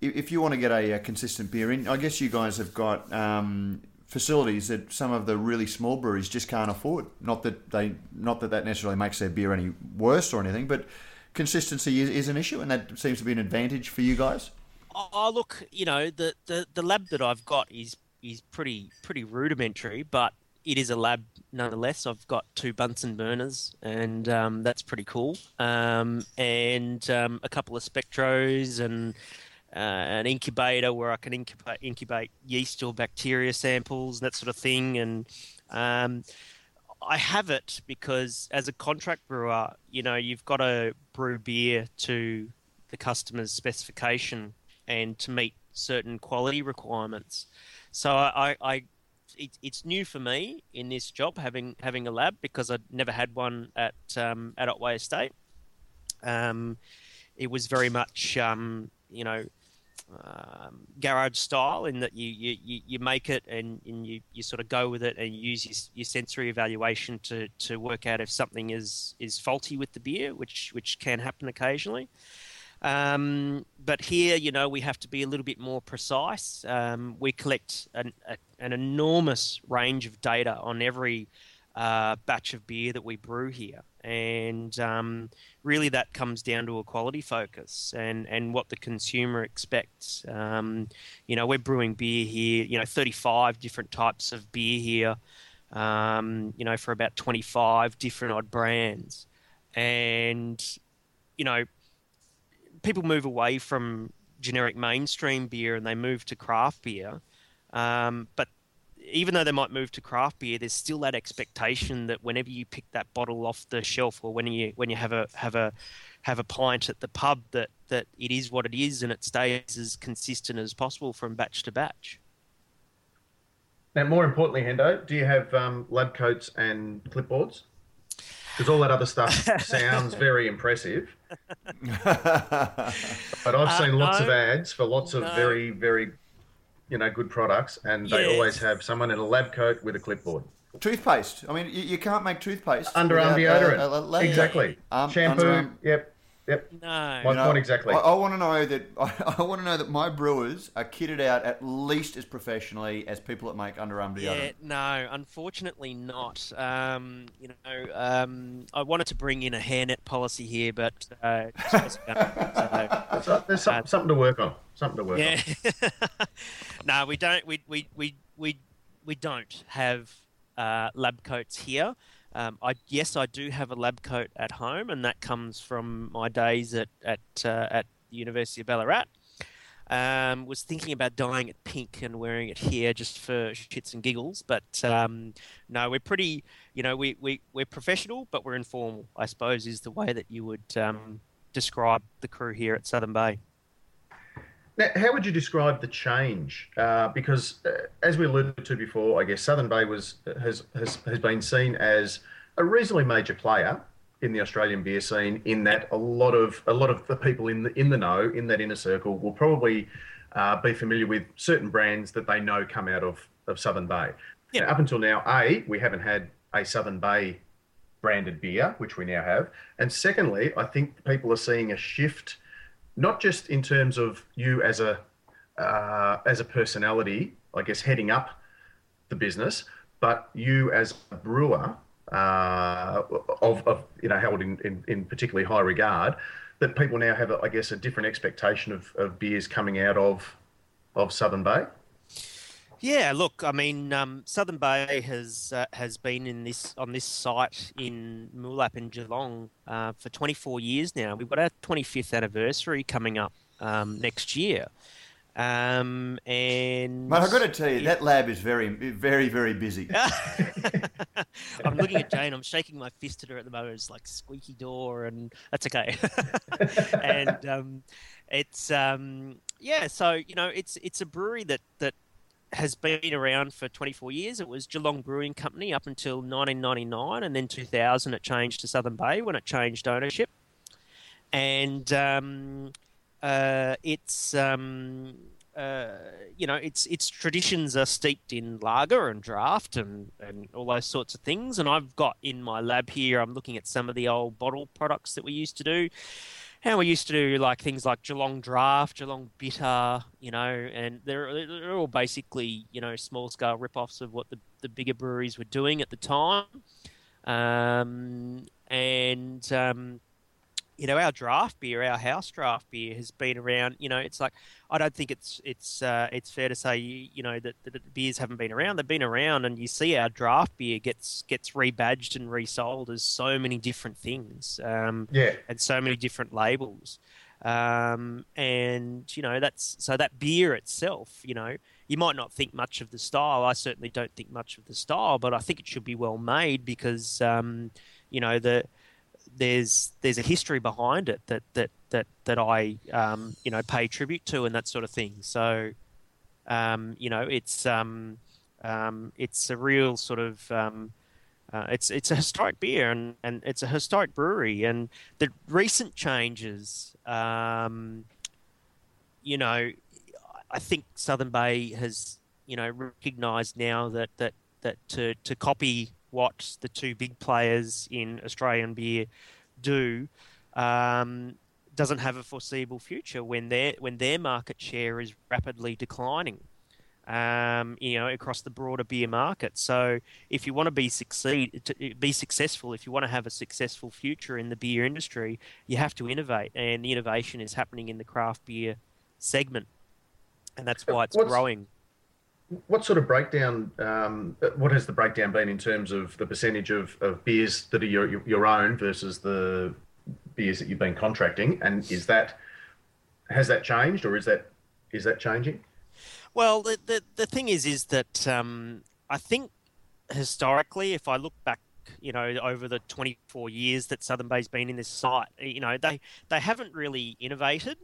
if you want to get a, a, consistent beer in, I guess you guys have got um, facilities that some of the really small breweries just can't afford. Not that they, not that that necessarily makes their beer any worse or anything, but consistency is, is an issue, and that seems to be an advantage for you guys. Oh, look, you know the, the, the lab that I've got is is pretty pretty rudimentary, but it is a lab nonetheless. I've got two Bunsen burners, and um, that's pretty cool. Um, and um, a couple of spectros and uh, an incubator where I can incubate, incubate yeast or bacteria samples, and that sort of thing. And um, I have it because as a contract brewer, you know, you've got to brew beer to the customer's specification and to meet certain quality requirements. So I, I it, it's new for me in this job having having a lab because I'd never had one at um, at Otway Estate. Um, it was very much um, you know um, garage style in that you, you, you make it and, and you, you sort of go with it and use your, your sensory evaluation to, to work out if something is, is faulty with the beer, which which can happen occasionally. Um, but here, you know, we have to be a little bit more precise. Um, we collect an, a, an enormous range of data on every uh, batch of beer that we brew here and um, really that comes down to a quality focus and, and what the consumer expects. Um, you know, we're brewing beer here, you know, 35 different types of beer here, um, you know, for about 25 different odd brands. And, you know, people move away from generic mainstream beer and they move to craft beer. Um, but even though they might move to craft beer, there's still that expectation that whenever you pick that bottle off the shelf, or when you when you have a have a have a pint at the pub, that that it is what it is, and it stays as consistent as possible from batch to batch. Now, more importantly, Hendo, do you have um, lab coats and clipboards? Because all that other stuff sounds very impressive. but I've Uh, seen lots of ads for lots of No. very, very, you know, good products, and they Yes. always have someone in a lab coat with a clipboard. Toothpaste. I mean, you, you can't make toothpaste. Underarm deodorant. a- a lab coat. exactly. Um, Shampoo. underarm- Yep. Yep. No. My You know, point exactly. I, I want to know that I, want to know that my brewers are kitted out at least as professionally as people that make underarm Yeah, no, unfortunately not. Um, you know, um, I wanted to bring in a hairnet policy here, but uh, it just wasn't gonna- so, So there's some, Uh, something to work on. Something to work yeah. on. no, we don't. We we we we, we don't have uh, lab coats here. Um, I yes, I do have a lab coat at home, and that comes from my days at at uh, at the University of Ballarat. Um, was thinking about dyeing it pink and wearing it here just for shits and giggles, but um, no, we're pretty. You know, we we we're professional, but we're informal. I suppose is the way that you would um, describe the crew here at Southern Bay. Now, how would you describe the change? Uh, because, uh, as we alluded to before, I guess Southern Bay was has, has has been seen as a reasonably major player in the Australian beer scene. In that, a lot of a lot of the people in the in the know in that inner circle will probably uh, be familiar with certain brands that they know come out of of Southern Bay. Yeah. Now, up until now, a we haven't had a Southern Bay branded beer, which we now have, and secondly, I think people are seeing a shift not just in terms of you as a uh, as a personality, I guess heading up the business, but you as a brewer uh, of, of you know held in, in, in particularly high regard, that people now have, I guess, a different expectation of, of beers coming out of of Southern Bay. Yeah, look, I mean, um, Southern Bay has uh, has been in this on this site in Moolap in Geelong uh, for 24 years now. We've got our 25th anniversary coming up um, next year, um, and Mate, I've got to tell you, that lab is very, very, very busy. I'm looking at Jane. I'm shaking my fist at her at the moment. It's like squeaky door, and that's okay. and um, it's um, yeah. So you know, it's it's a brewery that that has been around for 24 years. It was Geelong Brewing Company up until 1999, and then 2000 it changed to Southern Bay when it changed ownership. And um, uh, it's um, uh, you know its its traditions are steeped in lager and draft and, and all those sorts of things. And I've got in my lab here. I'm looking at some of the old bottle products that we used to do. How we used to do like things like Geelong Draft, Geelong Bitter, you know, and they're, they're all basically you know small scale rip-offs of what the, the bigger breweries were doing at the time. Um, and um, you know, our draft beer, our house draft beer, has been around. You know, it's like I don't think it's it's uh, it's fair to say you you know that, that the beers haven't been around. They've been around, and you see our draft beer gets gets rebadged and resold as so many different things. Um, Yeah, and so many different labels. Um, and you know that's so that beer itself. You know, you might not think much of the style. I certainly don't think much of the style, but I think it should be well made because um, you know the there's there's a history behind it that that that that I um, you know pay tribute to and that sort of thing. So um, you know it's um, um, it's a real sort of um, uh, it's it's a historic beer and, and it's a historic brewery and the recent changes um, you know I think Southern Bay has you know recognised now that that that to to copy what the two big players in Australian beer do um, doesn't have a foreseeable future when their when their market share is rapidly declining um, you know, across the broader beer market. So, if you want to be succeed, to be successful, if you want to have a successful future in the beer industry, you have to innovate, and the innovation is happening in the craft beer segment, and that's why it's What's- growing. What sort of breakdown? Um, what has the breakdown been in terms of the percentage of, of beers that are your, your own versus the beers that you've been contracting? And is that has that changed, or is that is that changing? Well, the, the the thing is, is that um, I think historically, if I look back, you know, over the 24 years that Southern Bay's been in this site, you know, they they haven't really innovated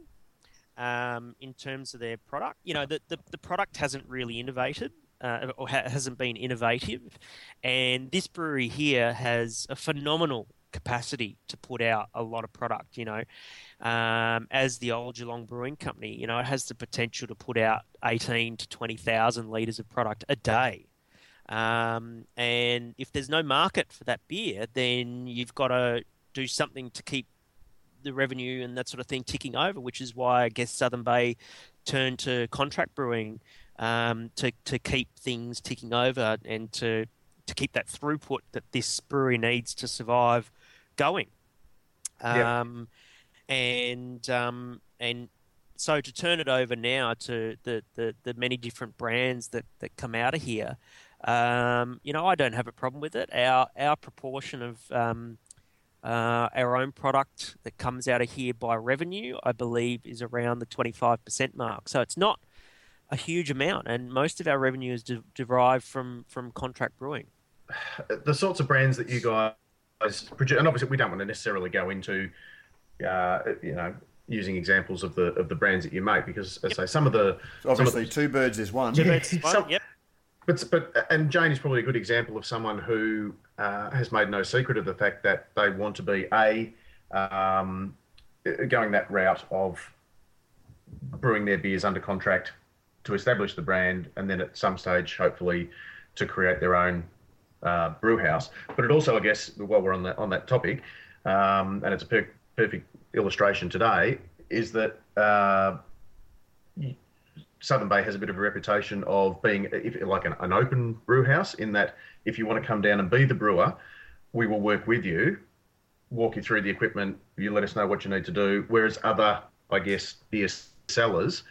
um, in terms of their product. You know, the, the, the product hasn't really innovated. Uh, or ha- hasn't been innovative, and this brewery here has a phenomenal capacity to put out a lot of product. You know, um, as the old Geelong Brewing Company, you know, it has the potential to put out eighteen to twenty thousand liters of product a day. Um, and if there's no market for that beer, then you've got to do something to keep the revenue and that sort of thing ticking over, which is why I guess Southern Bay turned to contract brewing um, to to keep things ticking over and to to keep that throughput that this brewery needs to survive going. Um, And um, and so to turn it over now to the, the, the many different brands that, that come out of here, um, you know, I don't have a problem with it. Our our proportion of um, uh, our own product that comes out of here by revenue, I believe, is around the twenty five percent mark. So it's not a huge amount, and most of our revenue is de- derived from from contract brewing. The sorts of brands that you guys produce, and obviously we don't want to necessarily go into, uh, you know, using examples of the of the brands that you make because, as I say, some of the Obviously, some of two birds is one. Yeah. It's fine, Some- yep. But but and Jane is probably a good example of someone who uh, has made no secret of the fact that they want to be a um, going that route of brewing their beers under contract to establish the brand, and then at some stage, hopefully, to create their own uh, brew house. But it also, I guess, while we're on that on that topic, um, and it's a per- perfect illustration today, is that. Uh, Southern Bay has a bit of a reputation of being if, like an, an open brew house in that if you want to come down and be the brewer, we will work with you, walk you through the equipment, you let us know what you need to do. Whereas other, I guess, beer sellers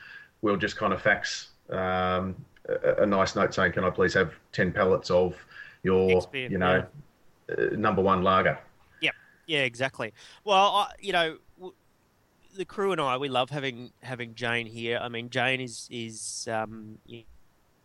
will just kind of fax um, a, a nice note saying, "Can I please have ten pallets of your, beer, you know, uh, number one lager?" Yeah, yeah, exactly. Well, I, you know, the crew and I, we love having having Jane here. I mean, Jane is is um, you,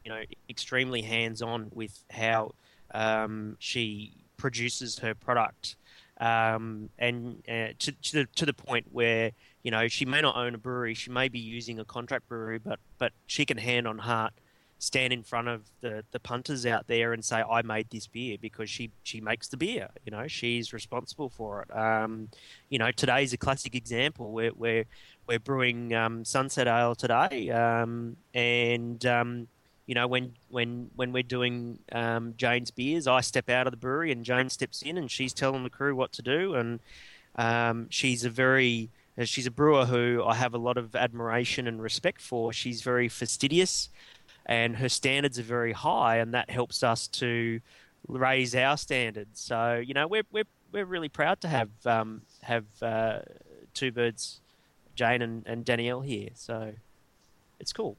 know extremely hands on with how um, she produces her product, um, and uh, to to the, to the point where you know she may not own a brewery, she may be using a contract brewery, but but she can hand on heart stand in front of the, the punters out there and say I made this beer because she she makes the beer. You know, she's responsible for it. Um, you know, today's a classic example. We're we're, we're brewing um, Sunset Ale today, um, and um, you know when when when we're doing um, Jane's beers, I step out of the brewery and Jane steps in and she's telling the crew what to do, and um, she's a very She's a brewer who I have a lot of admiration and respect for. She's very fastidious and her standards are very high, and that helps us to raise our standards. So you know, we're we're we're really proud to have um, have uh, two birds, Jane and, and Danielle here. So it's cool.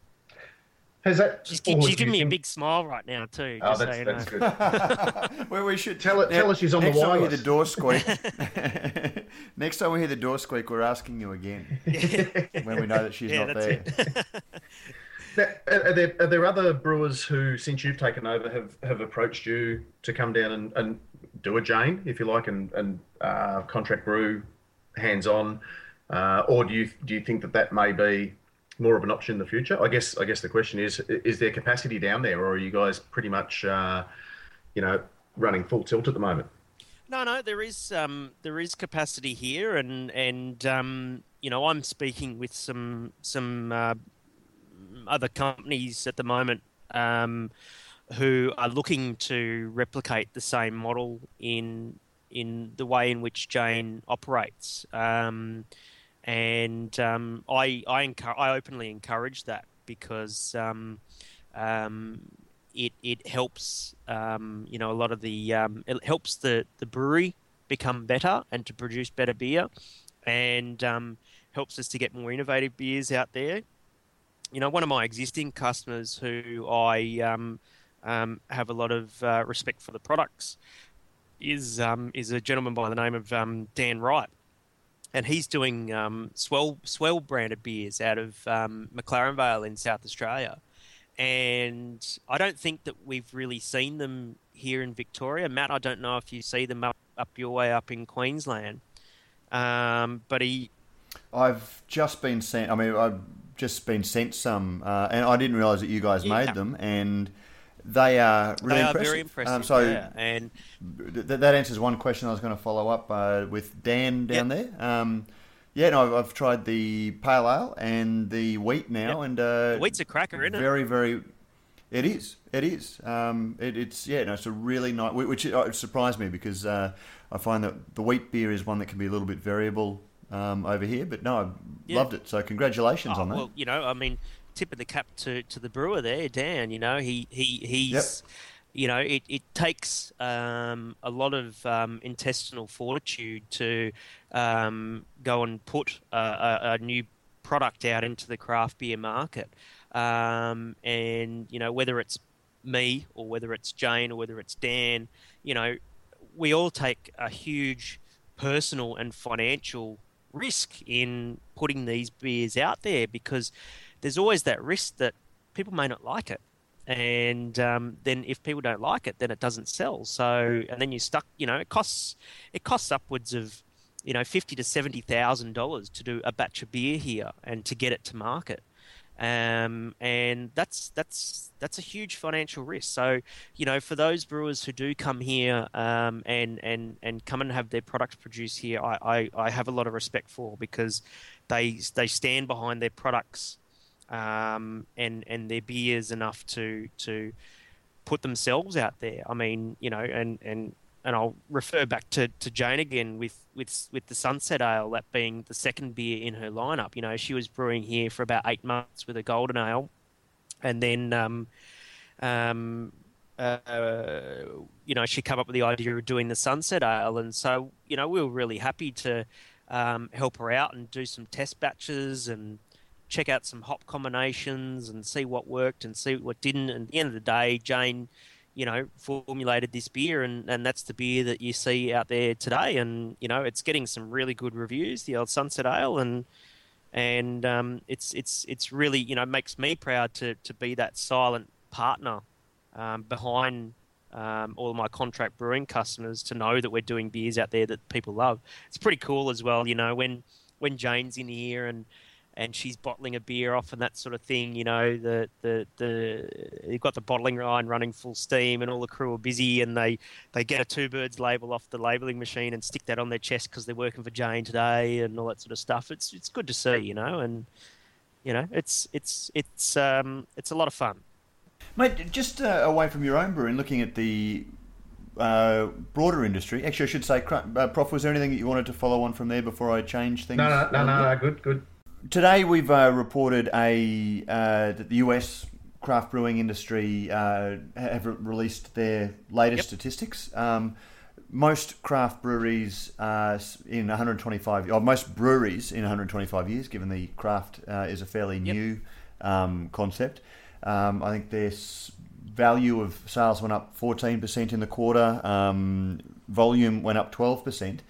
Has that? She's, or gi- do she's you giving me a big smile right now too. Oh, just so that's, you that's know. good. well, we should Tell it- tell us she's on the next time we hear wireless. the door squeak. next time we hear the door squeak, we're asking you again when we know that she's yeah, not that's there. Are there, are there other brewers who, since you've taken over, have, have approached you to come down and, and do a Jane, if you like, and, and uh, contract brew hands on? Uh, or do you do you think that that may be more of an option in the future? I guess I guess the question is: Is there capacity down there, or are you guys pretty much, uh, you know, running full tilt at the moment? No, no, there is um, there is capacity here, and and um, you know I'm speaking with some some uh, other companies at the moment um, who are looking to replicate the same model in in the way in which Jane operates. Um, and um, I I, encour- I openly encourage that because um, um, it it helps um, you know a lot of the it helps the the brewery become better and to produce better beer, and helps us to get more innovative beers out there. You know, one of my existing customers who I um, um, have a lot of uh, respect for the products is um, is a gentleman by the name of um, Dan Wright, and he's doing um, swell swell branded beers out of um, McLaren Vale in South Australia and I don't think that we've really seen them here in Victoria. Matt, I don't know if you see them up, up your way up in Queensland, but he. I've just been sent. I mean, I've just been sent some, uh, and I didn't realise that you guys Yeah. made them, and they are really they are impressive. very impressive. Um, so yeah. and th- that answers one question I was going to follow up uh, with Dan down there. Um, yeah, no, I've, I've tried the pale ale and the wheat now, and uh, wheat's a cracker, isn't it? very, very. It is. It is. Um, it, it's yeah. No, it's a really nice. Which uh, surprised me because uh, I find that the wheat beer is one that can be a little bit variable um, over here. But no, I Yeah. loved it. So congratulations Oh, on that. Well, you know, I mean, tip of the cap to, to the brewer there, Dan. You know, he he he's, you know, it it takes um, a lot of um, intestinal fortitude to um, go and put a, a, a new product out into the craft beer market, um, and you know whether it's me or whether it's Jane or whether it's Dan, you know, we all take a huge personal and financial risk in putting these beers out there because there's always that risk that people may not like it. And um, then if people don't like it, then it doesn't sell. So and then you're stuck. You know, it costs it costs upwards of you know fifty to seventy thousand dollars to do a batch of beer here and to get it to market. Um, and that's that's that's a huge financial risk. So, you know, for those brewers who do come here um, and and and come and have their products produced here, I, I, I have a lot of respect for because they they stand behind their products um, and and their beers enough to to put themselves out there. I mean, you know, and and and I'll refer back to, to Jane again with, with with the Sunset Ale, that being the second beer in her lineup. You know, she was brewing here for about eight months with a golden ale, and then um, um, uh, you know she came up with the idea of doing the Sunset Ale, and so you know we were really happy to um, help her out and do some test batches and check out some hop combinations and see what worked and see what didn't. And at the end of the day, Jane you know, formulated this beer, and, and that's the beer that you see out there today. And you know, it's getting some really good reviews, the old Sunset Ale, and and um, it's it's it's really you know makes me proud to to be that silent partner um, behind um, all my contract brewing customers to know that we're doing beers out there that people love. It's pretty cool as well, you know, when when Jane's in here and and she's bottling a beer off and that sort of thing. You know, the the the you've got the bottling line running full steam, and all the crew are busy, and they they get a two birds label off the labeling machine and stick that on their chest because they're working for Jane today, and all that sort of stuff. It's it's good to see, you know, and you know, it's it's it's um it's a lot of fun. Mate, just uh, away from your own brewing, looking at the uh, broader industry. Actually, I should say, uh, Prof, was there anything that you wanted to follow on from there before I change things? No, no, no, no, no good, good. Today we've uh, reported a uh, that the US craft brewing industry uh, have re- released their latest Yep. statistics. Um, most craft breweries uh, in 125, or most breweries in 125 years, given the craft uh, is a fairly Yep. new um, concept. Um, I think their value of sales went up 14% in the quarter. Um, volume went up 12%.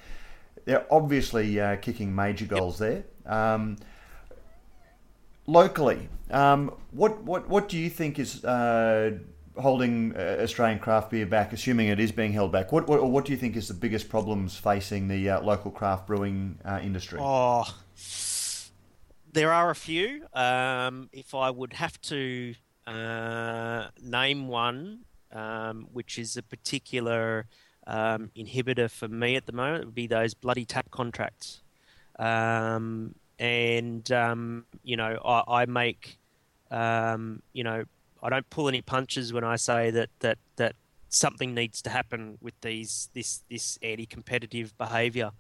They're obviously uh, kicking major goals there. Um, locally, um, what, what what do you think is uh, holding uh, Australian craft beer back? Assuming it is being held back, what what, what do you think is the biggest problems facing the uh, local craft brewing uh, industry? Oh, there are a few. Um, if I would have to uh, name one, um, which is a particular um, inhibitor for me at the moment, it would be those bloody tap contracts. Um, and um, you know, I, I make, um, you know, I don't pull any punches when I say that that that something needs to happen with these this this anti-competitive behaviour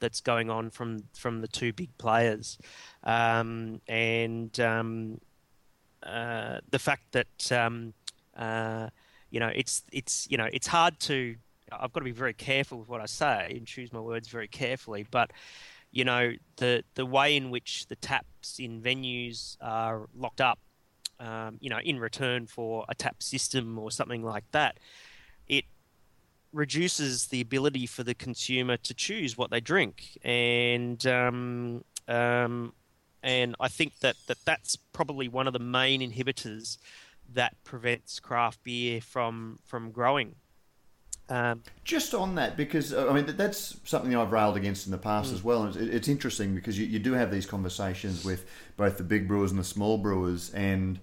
that's going on from from the two big players, um, and um, uh, the fact that um, uh, you know it's it's you know it's hard to. I've got to be very careful with what I say and choose my words very carefully, but you know the the way in which the taps in venues are locked up, um, you know, in return for a tap system or something like that, it reduces the ability for the consumer to choose what they drink, and um, um, and I think that, that that's probably one of the main inhibitors that prevents craft beer from from growing. Um, Just on that, because uh, I mean that's something I've railed against in the past Mm. as well. And it's, it's interesting because you, you do have these conversations with both the big brewers and the small brewers, and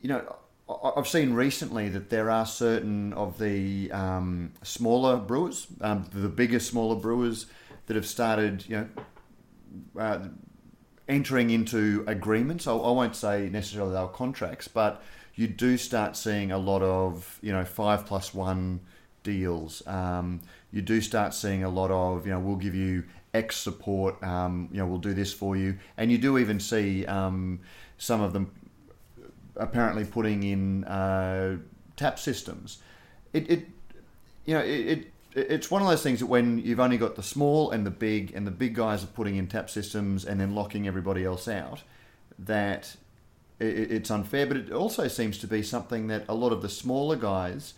you know I- I've seen recently that there are certain of the um, smaller brewers, um, the bigger smaller brewers that have started, you know. Uh, entering into agreements. I, I won't say necessarily they were contracts, but you do start seeing a lot of you know five plus one deals. Um, you do start seeing a lot of you know we'll give you X support. Um, you know we'll do this for you, and you do even see um, some of them apparently putting in uh, tap systems. It, it you know it, it it's one of those things that when you've only got the small and the big, and the big guys are putting in tap systems and then locking everybody else out, that it, it's unfair. But it also seems to be something that a lot of the smaller guys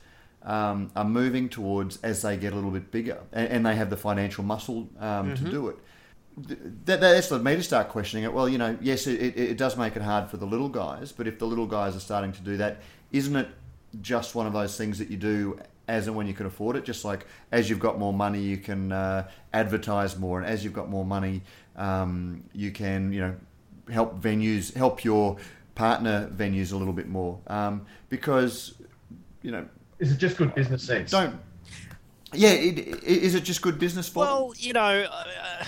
um, are moving towards as they get a little bit bigger, and, and they have the financial muscle um, to do it. Th- That, that's led me to start questioning it. Well, you know, yes, it, it, it does make it hard for the little guys, but if the little guys are starting to do that, isn't it just one of those things that you do as and when you can afford it? Just like as you've got more money, you can uh, advertise more, and as you've got more money, um, you can you know help venues, help your partner venues a little bit more um, because you know Is it just good business sense? don't. Yeah, it, it, is it just good business for them? Well, you know, uh,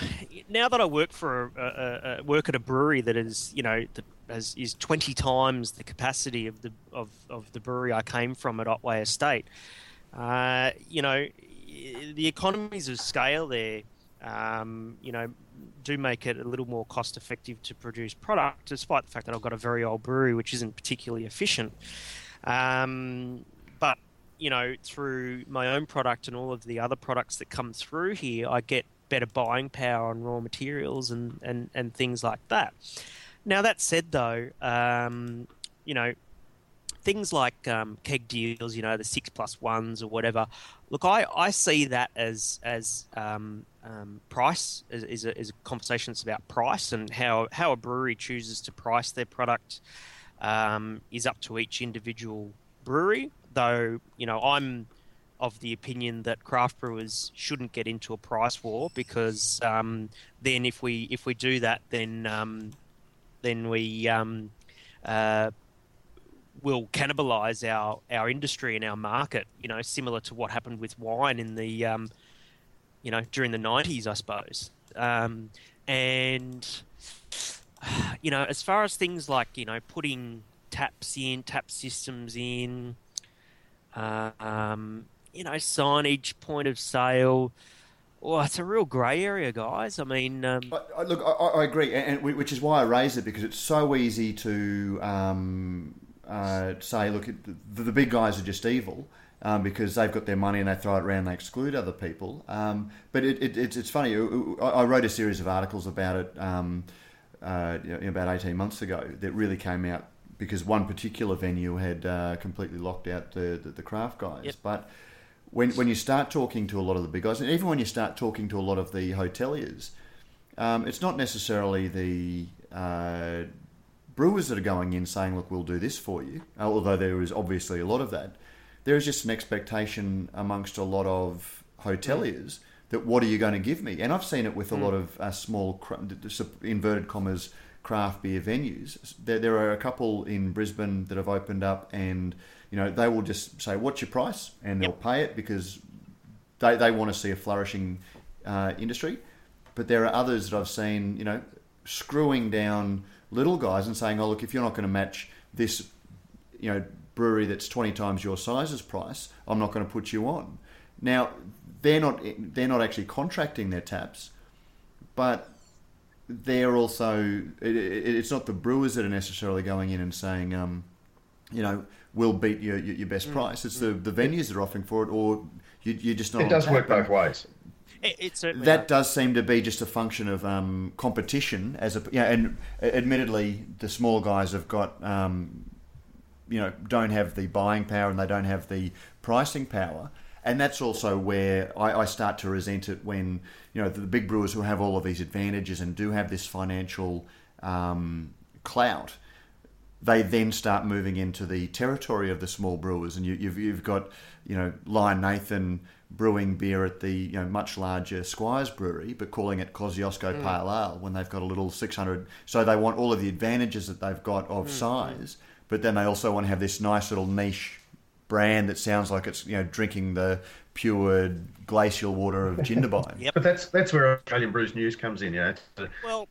now that I work for a, a, a work at a brewery that is, you know, the, has, is twenty times the capacity of the of, of the brewery I came from at Otway Estate, uh, you know, the economies of scale there, um, you know, do make it a little more cost effective to produce product, despite the fact that I've got a very old brewery which isn't particularly efficient. Um, but you know, through my own product and all of the other products that come through here, I get better buying power on raw materials and, and, and things like that. Now, that said, though, um, you know, things like um, keg deals, you know, the six plus ones or whatever. Look, I, I see that as as um, um, price is, is, a, is a conversation that's about price and how how a brewery chooses to price their product um, is up to each individual brewery. Though you know, I'm of the opinion that craft brewers shouldn't get into a price war because um, then if we if we do that, then um, then we um, uh, will cannibalize our, our industry and our market. You know, similar to what happened with wine in the um, you know during the nineties, I suppose. Um, and you know, as far as things like you know putting taps in, tap systems in, uh, um, you know, signage, point of sale. Well, it's a real grey area, guys. I mean, um, I, I, look, I, I agree, and, and which is why I raise it because it's so easy to um, uh, say, look, the, the big guys are just evil. Um, because they've got their money and they throw it around, they exclude other people. Um, but it, it, it's, it's funny. I, wrote a series of articles about it um, uh, about eighteen months ago that really came out because one particular venue had uh, completely locked out the the, the craft guys. Yep. But when when you start talking to a lot of the big guys, and even when you start talking to a lot of the hoteliers, um, it's not necessarily the uh, brewers that are going in saying, "Look, we'll do this for you," uh, although there is obviously a lot of that. There is just an expectation amongst a lot of hoteliers that what are you going to give me? And I've seen it with a lot of uh, small inverted commas craft beer venues. There, there are a couple in Brisbane that have opened up, and you know they will just say, "What's your price?" and they'll pay it because they, they want to see a flourishing uh, industry. But there are others that I've seen, you know, screwing down little guys and saying, "Oh, look, if you're not going to match this, you know, brewery that's 20 times your size's price, I'm not going to put you on." Now, they're not they're not actually contracting their taps, but they're also it, it, it's not the brewers that are necessarily going in and saying, um, you know, we'll beat your your, your best price. It's the the venues that are offering for it, or you, you're just not. It does tap. work both ways. it, it certainly That does seem to be just a function of um, competition, as a yeah, and admittedly, the small guys have got um, you know don't have the buying power and they don't have the pricing power, and that's also where I, I start to resent it when you know the, big brewers who have all of these advantages and do have this financial um, clout they then start moving into the territory of the small brewers, and you, you've you've got you know Lion Nathan brewing beer at the you know much larger Squires Brewery, but calling it Kosciuszko mm. Pale Ale when they've got a little 600. So they want all of the advantages that they've got of mm. size, but then they also want to have this nice little niche brand that sounds like it's you know drinking the pure glacial water of Jindabyne. yep. But that's that's where Australian Brews News comes in, you know. To, well.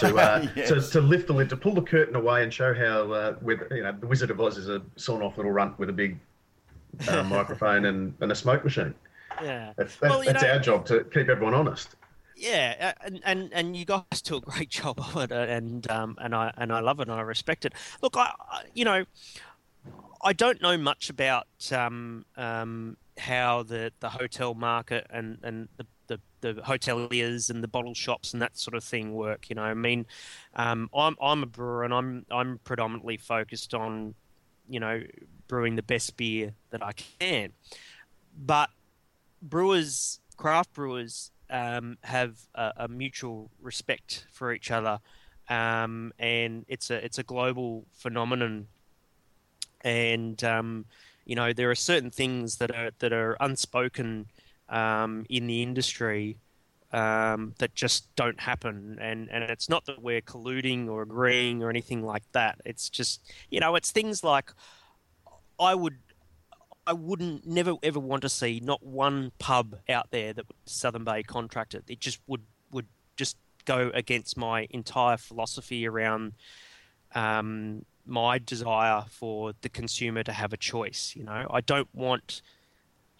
To, uh, yes. to, to, lift the lid, to pull the curtain away and show how, uh, with you know, the Wizard of Oz is a sawn-off little runt with a big uh, microphone and, and a smoke machine. Yeah, that's, that's, well, that's know, our job to keep everyone honest. Yeah, and, and and you guys do a great job of it, and um and I and I love it and I respect it. Look, I you know, I don't know much about um um how the the hotel market and and the the, the hoteliers and the bottle shops and that sort of thing work. You know, I mean, um, I'm I'm a brewer and I'm I'm predominantly focused on, you know, brewing the best beer that I can. But brewers, craft brewers, um, have a, a, mutual respect for each other, um, and it's a it's a global phenomenon. And um, you know there are certain things that are that are unspoken um, in the industry um, that just don't happen. And, and it's not that we're colluding or agreeing or anything like that. It's just, you know, it's things like I would I wouldn't never ever want to see not one pub out there that Southern Bay contracted. It just would would just go against my entire philosophy around um, my desire for the consumer to have a choice. You know, I don't want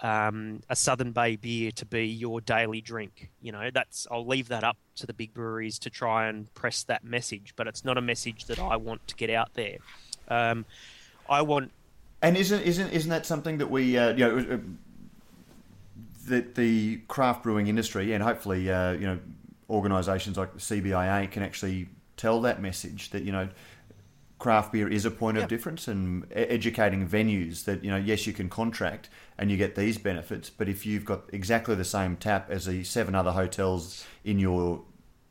um, a Southern Bay beer to be your daily drink. You know, that's I'll leave that up to the big breweries to try and press that message, but it's not a message that I want to get out there. Um, I want and isn't isn't isn't that something that we uh, you know uh, that the craft brewing industry and hopefully uh, you know organisations like the CBIA can actually tell that message that you know craft beer is a point yep. of difference and educating venues that you know yes you can contract and you get these benefits but if you've got exactly the same tap as the seven other hotels in your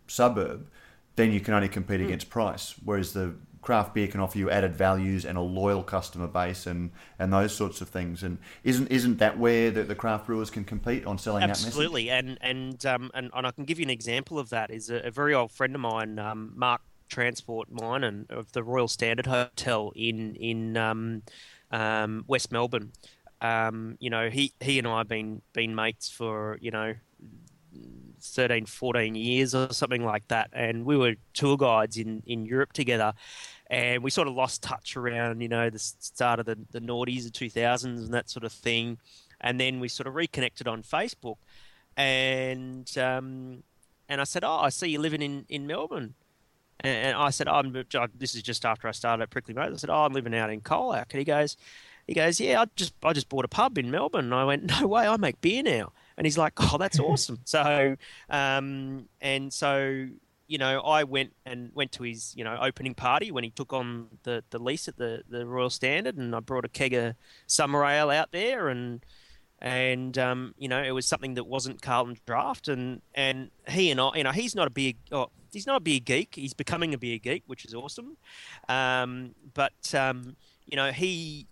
suburb then you can only compete mm. against price whereas the craft beer can offer you added values and a loyal customer base and, and those sorts of things. And isn't isn't that where the, the craft brewers can compete on selling Absolutely. that? Absolutely, and and, um, and and I can give you an example of that. Is a, a very old friend of mine, um, Mark Transport Mine, and of the Royal Standard Hotel in in um, um West Melbourne. Um, you know, he he and I have been been mates for you know 13, 14 years or something like that. And we were tour guides in, in Europe together and we sort of lost touch around you know the start of the, the noughties and 2000s and that sort of thing and then we sort of reconnected on facebook and um, and i said oh i see you living in, in melbourne and, i said oh, I'm, this is just after i started at Prickly Moses. I said oh i'm living out in colac. And he goes he goes yeah i just i just bought a pub in melbourne. And i went no way i make beer now. And he's like oh that's awesome. So um, and so you know, I went and went to his, you know, opening party when he took on the, the lease at the, the Royal Standard, and I brought a keg of summer ale out there, and and um, you know, it was something that wasn't Carlton Draft, and and he and I, you know, he's not a beer, oh, he's not a beer geek. He's becoming a beer geek, which is awesome. Um, but um, you know, he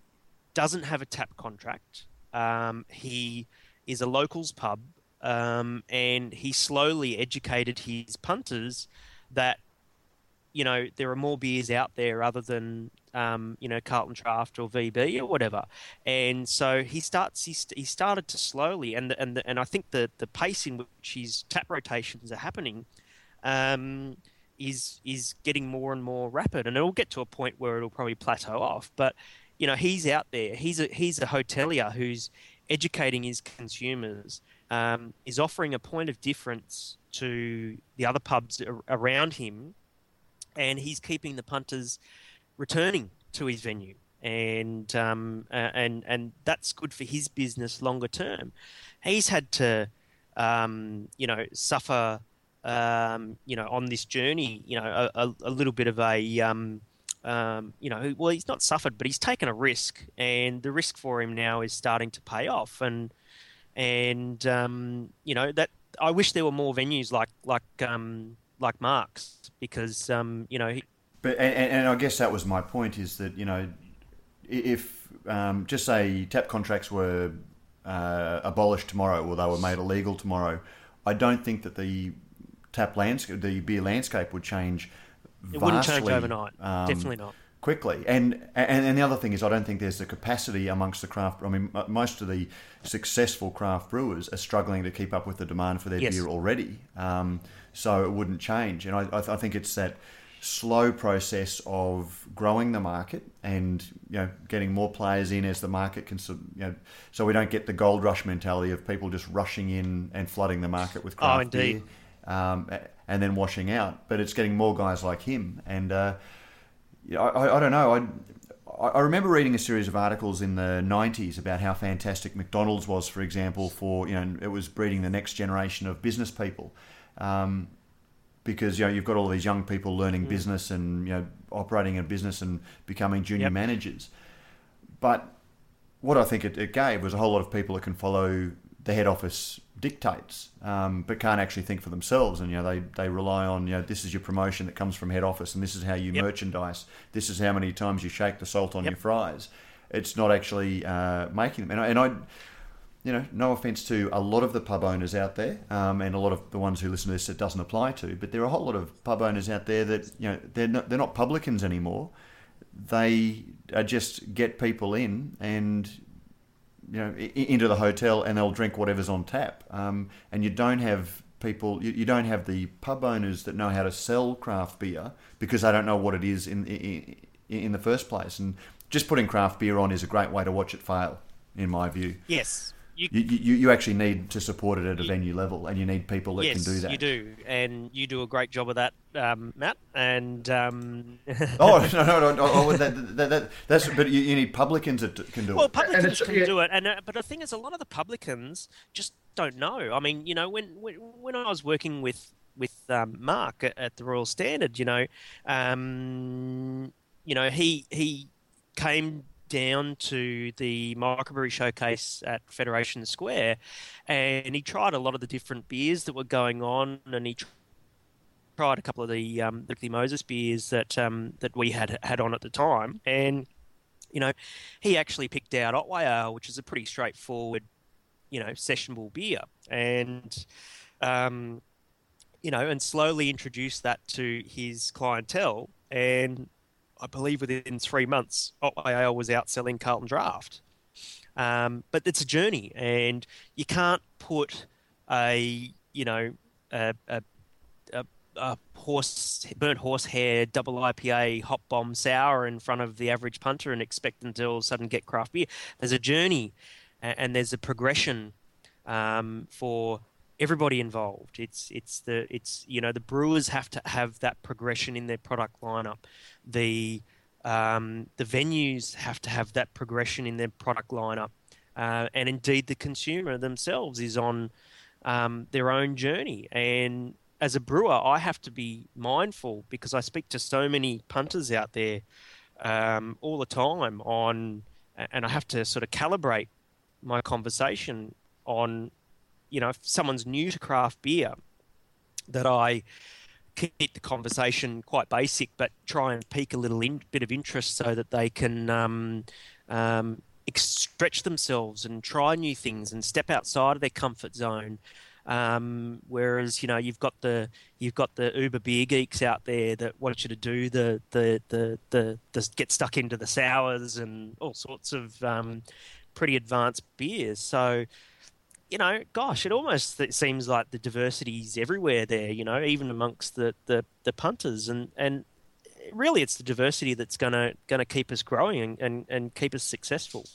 doesn't have a tap contract. Um, he is a locals pub um, and he slowly educated his punters that you know there are more beers out there other than um, you know Carlton Draft or VB or whatever, and so he starts he, st- he started to slowly and the, and the, and I think the the pace in which his tap rotations are happening. Um, is is getting more and more rapid, and it'll get to a point where it'll probably plateau off. But you know, he's out there. He's a he's a hotelier who's educating his consumers um, is offering a point of difference to the other pubs around him, and he's keeping the punters returning to his venue, and um, and and that's good for his business longer term. He's had to, um, you know, suffer, um, you know, on this journey, you know, a, a, little bit of a um, um, you know, well, he's not suffered, but he's taken a risk, and the risk for him now is starting to pay off. And and um, you know that I wish there were more venues like like um, like Mark's because um, you know. He, but and, and I guess that was my point is that you know if um, just say tap contracts were uh, abolished tomorrow or they were made illegal tomorrow, I don't think that the tap landscape, the beer landscape would change. It wouldn't change overnight. Um, Definitely not quickly. And, and and the other thing is, I don't think there's the capacity amongst the craft. I mean, most of the successful craft brewers are struggling to keep up with the demand for their yes. beer already. Um, so it wouldn't change. And I, I think it's that slow process of growing the market and you know getting more players in as the market can you know so we don't get the gold rush mentality of people just rushing in and flooding the market with craft oh, indeed. beer um, and then washing out but it's getting more guys like him and uh, I, I, I, don't know I, I remember reading a series of articles in the 90s about how fantastic McDonald's was for example for you know it was breeding the next generation of business people um, because you know you've got all these young people learning mm. business and you know operating a business and becoming junior yep. managers. But what I think it, it, gave was a whole lot of people that can follow the head office dictates, um, but can't actually think for themselves. And you know they, they rely on you know this is your promotion that comes from head office, and this is how you yep. merchandise. This is how many times you shake the salt on yep. your fries. It's not actually uh, making them. And I, and I you know, no offense to a lot of the pub owners out there, um, and a lot of the ones who listen to this it doesn't apply to, but there are a whole lot of pub owners out there that you know they're not, they're not publicans anymore. They just get people in and you know into the hotel and they'll drink whatever's on tap, um, and you don't have people you, you, don't have the pub owners that know how to sell craft beer because they don't know what it is in in, in the first place, and just putting craft beer on is a great way to watch it fail, in my view. Yes, you, you, you actually need to support it at a you, venue level, and you need people that yes, can do that. you do, and you do a great job of that, um, Matt. And um... oh no, no, no, oh, that, that, that, that's but you, you, need publicans that can do well, it. Well, publicans can yeah. do it, and uh, but the thing is, a lot of the publicans just don't know. I mean, you know, when when, when I was working with with um, Mark at, at, the Royal Standard, you know, um, you know, he he came down to the microbrewery showcase at Federation Square, and he tried a lot of the different beers that were going on, and he tried a couple of the um, the Moses beers that um, that we had had on at the time, and you know, he actually picked out Otway Ale, which is a pretty straightforward, you know, sessionable beer, and um, you know, and slowly introduced that to his clientele, and I believe within three months, Otway was outselling Carlton Draft. Um, but it's a journey, and you can't put a you know a, a, a, a horse burnt horsehair double IPA hop bomb sour in front of the average punter and expect them to all of a sudden get craft beer. There's a journey, and, and there's a progression um, for everybody involved. It's it's the it's you know the brewers have to have that progression in their product lineup. The um, the venues have to have that progression in their product lineup, uh, and indeed the consumer themselves is on um, their own journey. And as a brewer, I have to be mindful because I speak to so many punters out there um, all the time on, and I have to sort of calibrate my conversation on you know, if someone's new to craft beer, that I keep the conversation quite basic, but try and pique a little in, bit of interest so that they can um, um, stretch themselves and try new things and step outside of their comfort zone. Um, whereas you know you've got the you've got the Uber beer geeks out there that want you to do the the the the, the get stuck into the sours and all sorts of um, pretty advanced beers. So you know, gosh, it almost it seems like the diversity is everywhere there. You know, even amongst the, the, the punters, and and really, it's the diversity that's gonna gonna keep us growing and, and, and keep us successful.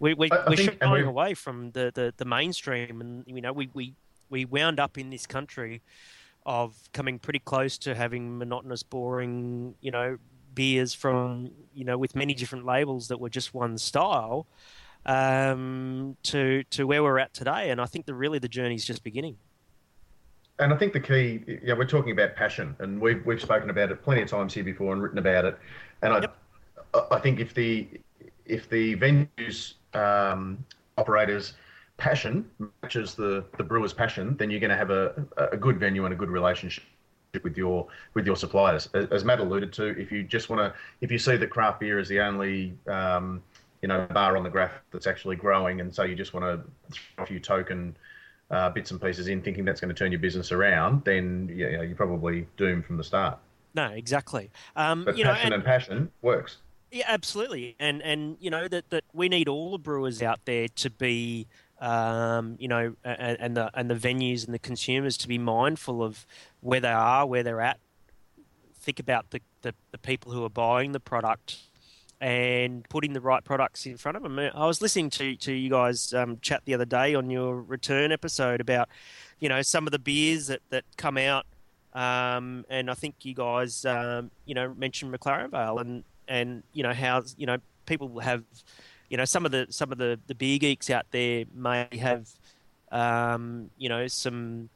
We, we, I, I we're shying away from the, the, the mainstream, and you know, we, we we wound up in this country of coming pretty close to having monotonous, boring, you know, beers from you know with many different labels that were just one style um, to to where we're at today. And I think that really the journey is just beginning. And I think the key, yeah, we're talking about passion, and we've we've spoken about it plenty of times here before and written about it. And I, yep. I think if the if the venues um, operators passion matches the the brewer's passion, then you're going to have a, a good venue and a good relationship with your with your suppliers. As Matt alluded to, if you just want to, if you see that craft beer is the only um, you know bar on the graph that's actually growing, and so you just want to throw a few token uh, bits and pieces in, thinking that's going to turn your business around, then you know, you're probably doomed from the start. No, exactly. Um, but you passion know, and, and passion works. Yeah, absolutely. And and you know that, that we need all the brewers out there to be um, you know, and, and, the and the venues and the consumers to be mindful of where they are, where they're at. Think about the, the, the people who are buying the product and putting the right products in front of them. I was listening to, to you guys um, chat the other day on your return episode about, you know, some of the beers that, that come out. Um, and I think you guys, um, you know, mentioned McLaren Vale and, and, you know, how, you know, people have you know some of the some of the the beer geeks out there may have um, you know some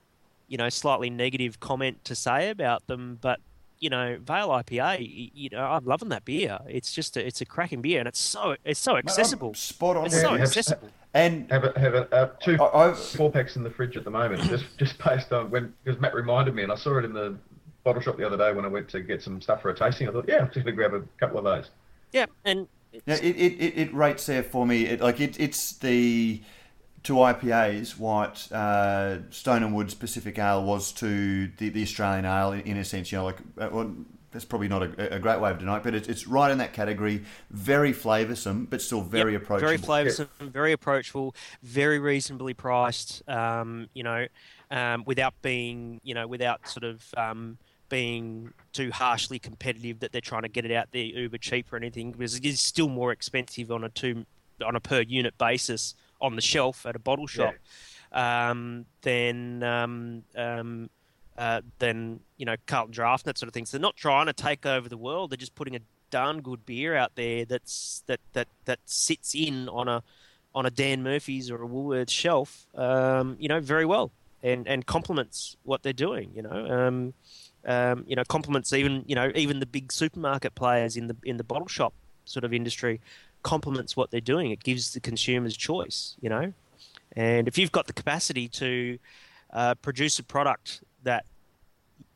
you know slightly negative comment to say about them, but you know Vale IPA, you know I'm loving that beer. It's just a, it's a cracking beer, and it's so it's so accessible. No, spot on. It's so accessible. And have a, have a, uh, two I, four packs in the fridge at the moment, just just based on when because Matt reminded me, and I saw it in the bottle shop the other day when I went to get some stuff for a tasting. I thought, yeah, I'm just gonna grab a couple of those. Yeah, and yeah, it, it, it, rates there for me. It, like it, it's the to IPAs what uh, Stone and Wood Pacific Ale was to the, the Australian ale in, in a sense. You know, like uh, well, that's probably not a, a, great way of denying it, but it's, it's right in that category. Very flavoursome, but still very yep, approachable. Very flavoursome, very approachable, very reasonably priced. Um, you know, um, without being, you know, without sort of um, being too harshly competitive that they're trying to get it out there uber cheap or anything because it is still more expensive on a two on a per unit basis on the shelf at a bottle shop yeah. um, than um, um, uh, than you know Carlton Draft and that sort of thing. So they're not trying to take over the world. They're just putting a darn good beer out there that's that that that sits in on a on a Dan Murphy's or a Woolworths shelf, um, you know, very well and and complements what they're doing. You know, um, um, you know, complements even you know even the big supermarket players in the in the bottle shop sort of industry complements what they're doing. It gives the consumers choice, you know, and if you've got the capacity to uh, produce a product that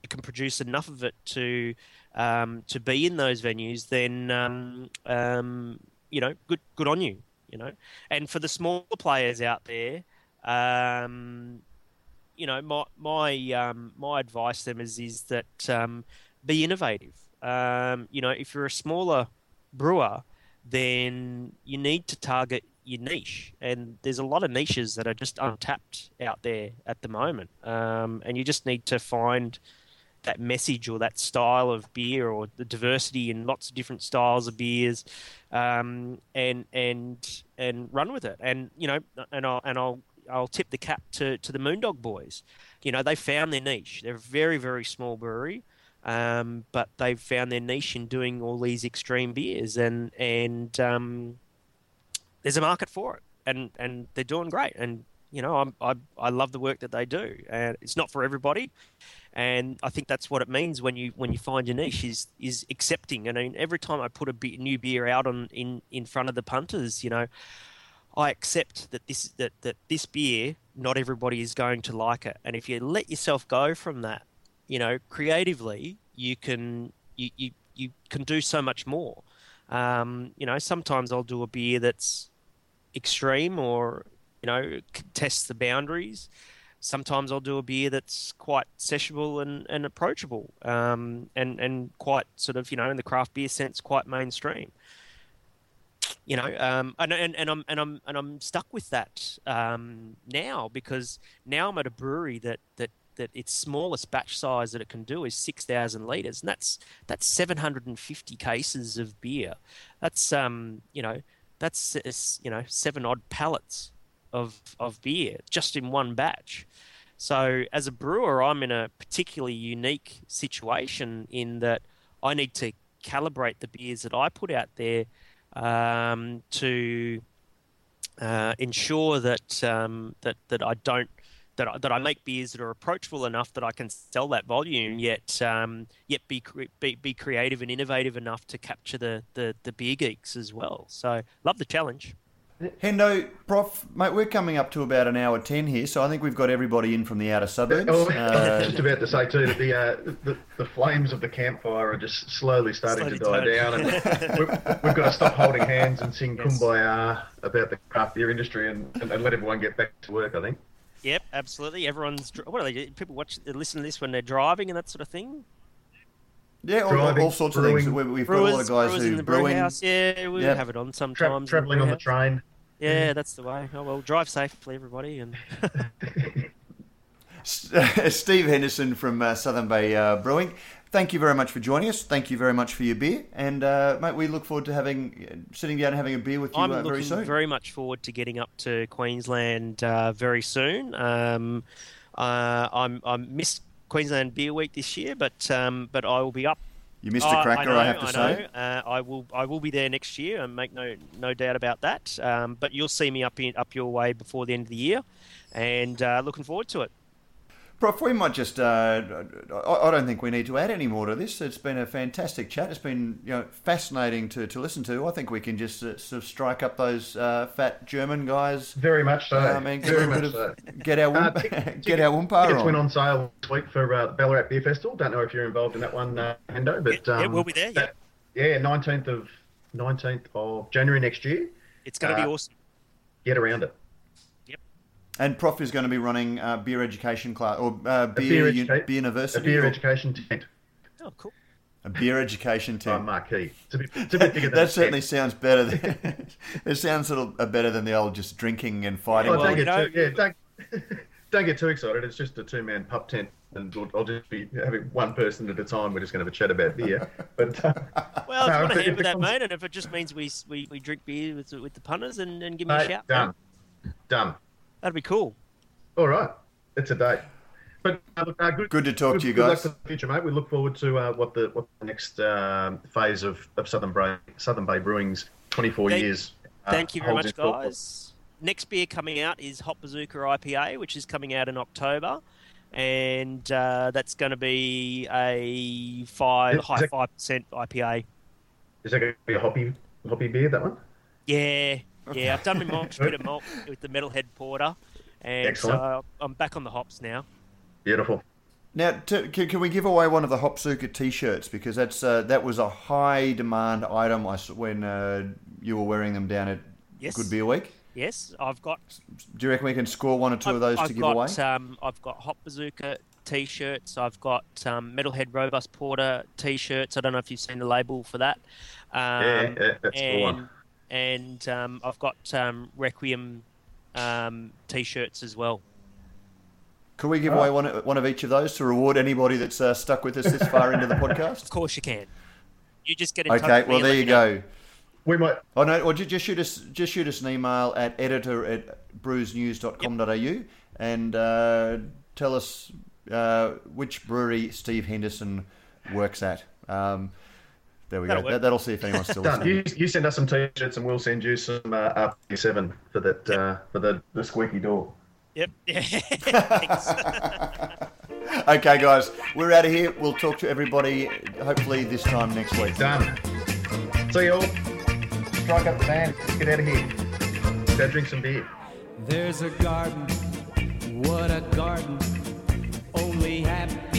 you can produce enough of it to um, to be in those venues, then um, um you know, good good on you, you know. And for the smaller players out there, um, you know, my my um, my advice to them is is that um, be innovative. You know, if you're a smaller brewer, then you need to target your niche, and there's a lot of niches that are just untapped out there at the moment, um, and you just need to find that message or that style of beer or the diversity in lots of different styles of beers, um, and and and run with it. And you know, and I'll and I'll I'll tip the cap to, to the Moondog Boys. You know, they found their niche. They're a very, very small brewery, um, but they've found their niche in doing all these extreme beers, and and um, there's a market for it, and and they're doing great. And you know, I'm, I I love the work that they do, and it's not for everybody. And I think that's what it means when you when you find your niche is is accepting. I mean, every time I put a new beer out on in in front of the punters, you know. I accept that this that, that this beer, not everybody is going to like it. And if you let yourself go from that, you know, creatively, you can you you, you can do so much more. Um, you know, sometimes I'll do a beer that's extreme or you know tests the boundaries. Sometimes I'll do a beer that's quite sessionable and, and approachable, um, and and quite sort of you know in the craft beer sense quite mainstream you know, um, and, and, and I'm and I'm and I'm stuck with that um, now because now I'm at a brewery that that that its smallest batch size that it can do is six thousand liters, and that's that's seven hundred and fifty cases of beer. That's um, you know, that's you know seven odd pallets of of beer just in one batch. So as a brewer, I'm in a particularly unique situation in that I need to calibrate the beers that I put out there um, to uh, ensure that um, that that I don't that I, that I make beers that are approachable enough that I can sell that volume, yet um, yet be, be be creative and innovative enough to capture the, the, the beer geeks as well. So love the challenge. Hendo, Prof, mate, we're coming up to about an hour ten here, so I think we've got everybody in from the outer suburbs. Oh, Uh, just about to say too that the, uh, the the flames of the campfire are just slowly starting to die down, and we've, we've got to stop holding hands and sing Yes. "Kumbaya" about the craft beer industry and, and, and let everyone get back to work. I think. Yep, absolutely. Everyone's what are they? People watch, listen to this when they're driving and that sort of thing. yeah, all, Driving, all sorts of things. We, we've got a lot of guys brewers in who the brew brewing. house. Yeah, we Yep. have it on Tra- sometimes. in traveling on the train. Yeah, that's the way. Oh well, drive safely, everybody, and Steve Henderson from uh, Southern Bay uh, Brewing. Thank you very much for joining us. Thank you very much for your beer, and uh, mate, we look forward to having uh, sitting down and having a beer with you I'm uh, very soon. very much forward to getting up to Queensland uh, very soon. Um, uh, I'm I missed Queensland Beer Week this year, but um, but I will be up. you missed a cracker, I, I, have to I say. know. Uh, I will I will be there next year, and make no no doubt about that. Um, but you'll see me up in up your way before the end of the year, and uh, looking forward to it. Prof, we might just. Uh, I I don't think we need to add any more to this. It's been a fantastic chat. It's been you know fascinating to, to listen to. I think we can just uh, sort of strike up those uh, fat German guys. Very much so. I mean, get Very much so. get our Uh, whoompa, tick- get our Tickets whoompa went on. on sale this week for uh, the Ballarat Beer Festival. Don't know if you're involved in that one, uh, Hendo, but Yeah, yeah, um, we'll be there, that- yeah, nineteenth of nineteenth of January next year. It's going to be Uh, awesome. Get around it. And Prof is going to be running uh, beer education class or uh, beer beer u- educa- beer A beer or- education tent. Oh, cool. a beer education Oh, team. marquee. It's a bit, it's a bit bigger than that certainly tent. sounds better. Than, it sounds sort of uh, better than the old just drinking and fighting. Oh, well, don't, get know- too, yeah, don't, don't get too excited. It's just a two-man pub tent, and we'll, I'll just be having one person at a time. We're just going to have a chat about beer. But uh, Well, if No, you want if to it- hammer if it that, mate, and if it just means we we, we drink beer with, with the punters and, and give me a shout, done, done. That'd be cool. All right, it's a date. But uh, look, uh, good, Good to talk good, to you good luck guys. for the future, mate. We look forward to uh, what the what the next um, phase of, of Southern Bay Southern Bay Brewing's 24 Thank- years. uh, Thank you very much, in store. guys. Next beer coming out is Hop Bazooka IPA, which is coming out in October, and uh, that's going to be a five Is high it- five percent IPA. Is that going to be a hoppy hoppy beer? That one? Yeah, yeah. I've done my malt bit of malt with the Metalhead Porter, and Excellent. so I'm back on the hops now. Beautiful. Now, to, can, can we give away one of the Hop Bazooka T-shirts because that's uh, that was a high demand item I s when uh, you were wearing them down at Yes. Good Beer Week. Yes, I've got Do you reckon we can score one or 2 of I've- those I've to give got, away? Um, I've got Hop Bazooka t-shirts. I've got um, Metalhead Robust Porter t-shirts. I don't know if you've seen the label for that. Um, yeah, yeah, that's the and one. And um, I've got um, Requiem um, t-shirts as well. Can we give away one one of each of those to reward anybody that's uh, stuck with us this far into the podcast? Of course you can. You just get in touch Okay, with well and there you me know. go. We might. Oh no, well just shoot us just shoot us an email at editor at brewsnews.com.au and uh, tell us uh, which brewery Steve Henderson works at. Um, there we That'll go. work. That, that'll see if anyone's still Done. listening. You, you send us some t-shirts and we'll send you some uh, RP7 for that uh, for the, the squeaky door. Yep. Okay, guys, we're out of here. We'll talk to everybody hopefully this time next week. Done. See you all. Strike up the band. Let's get out of here. Go drink some beer. There's a garden, what a garden. Only happy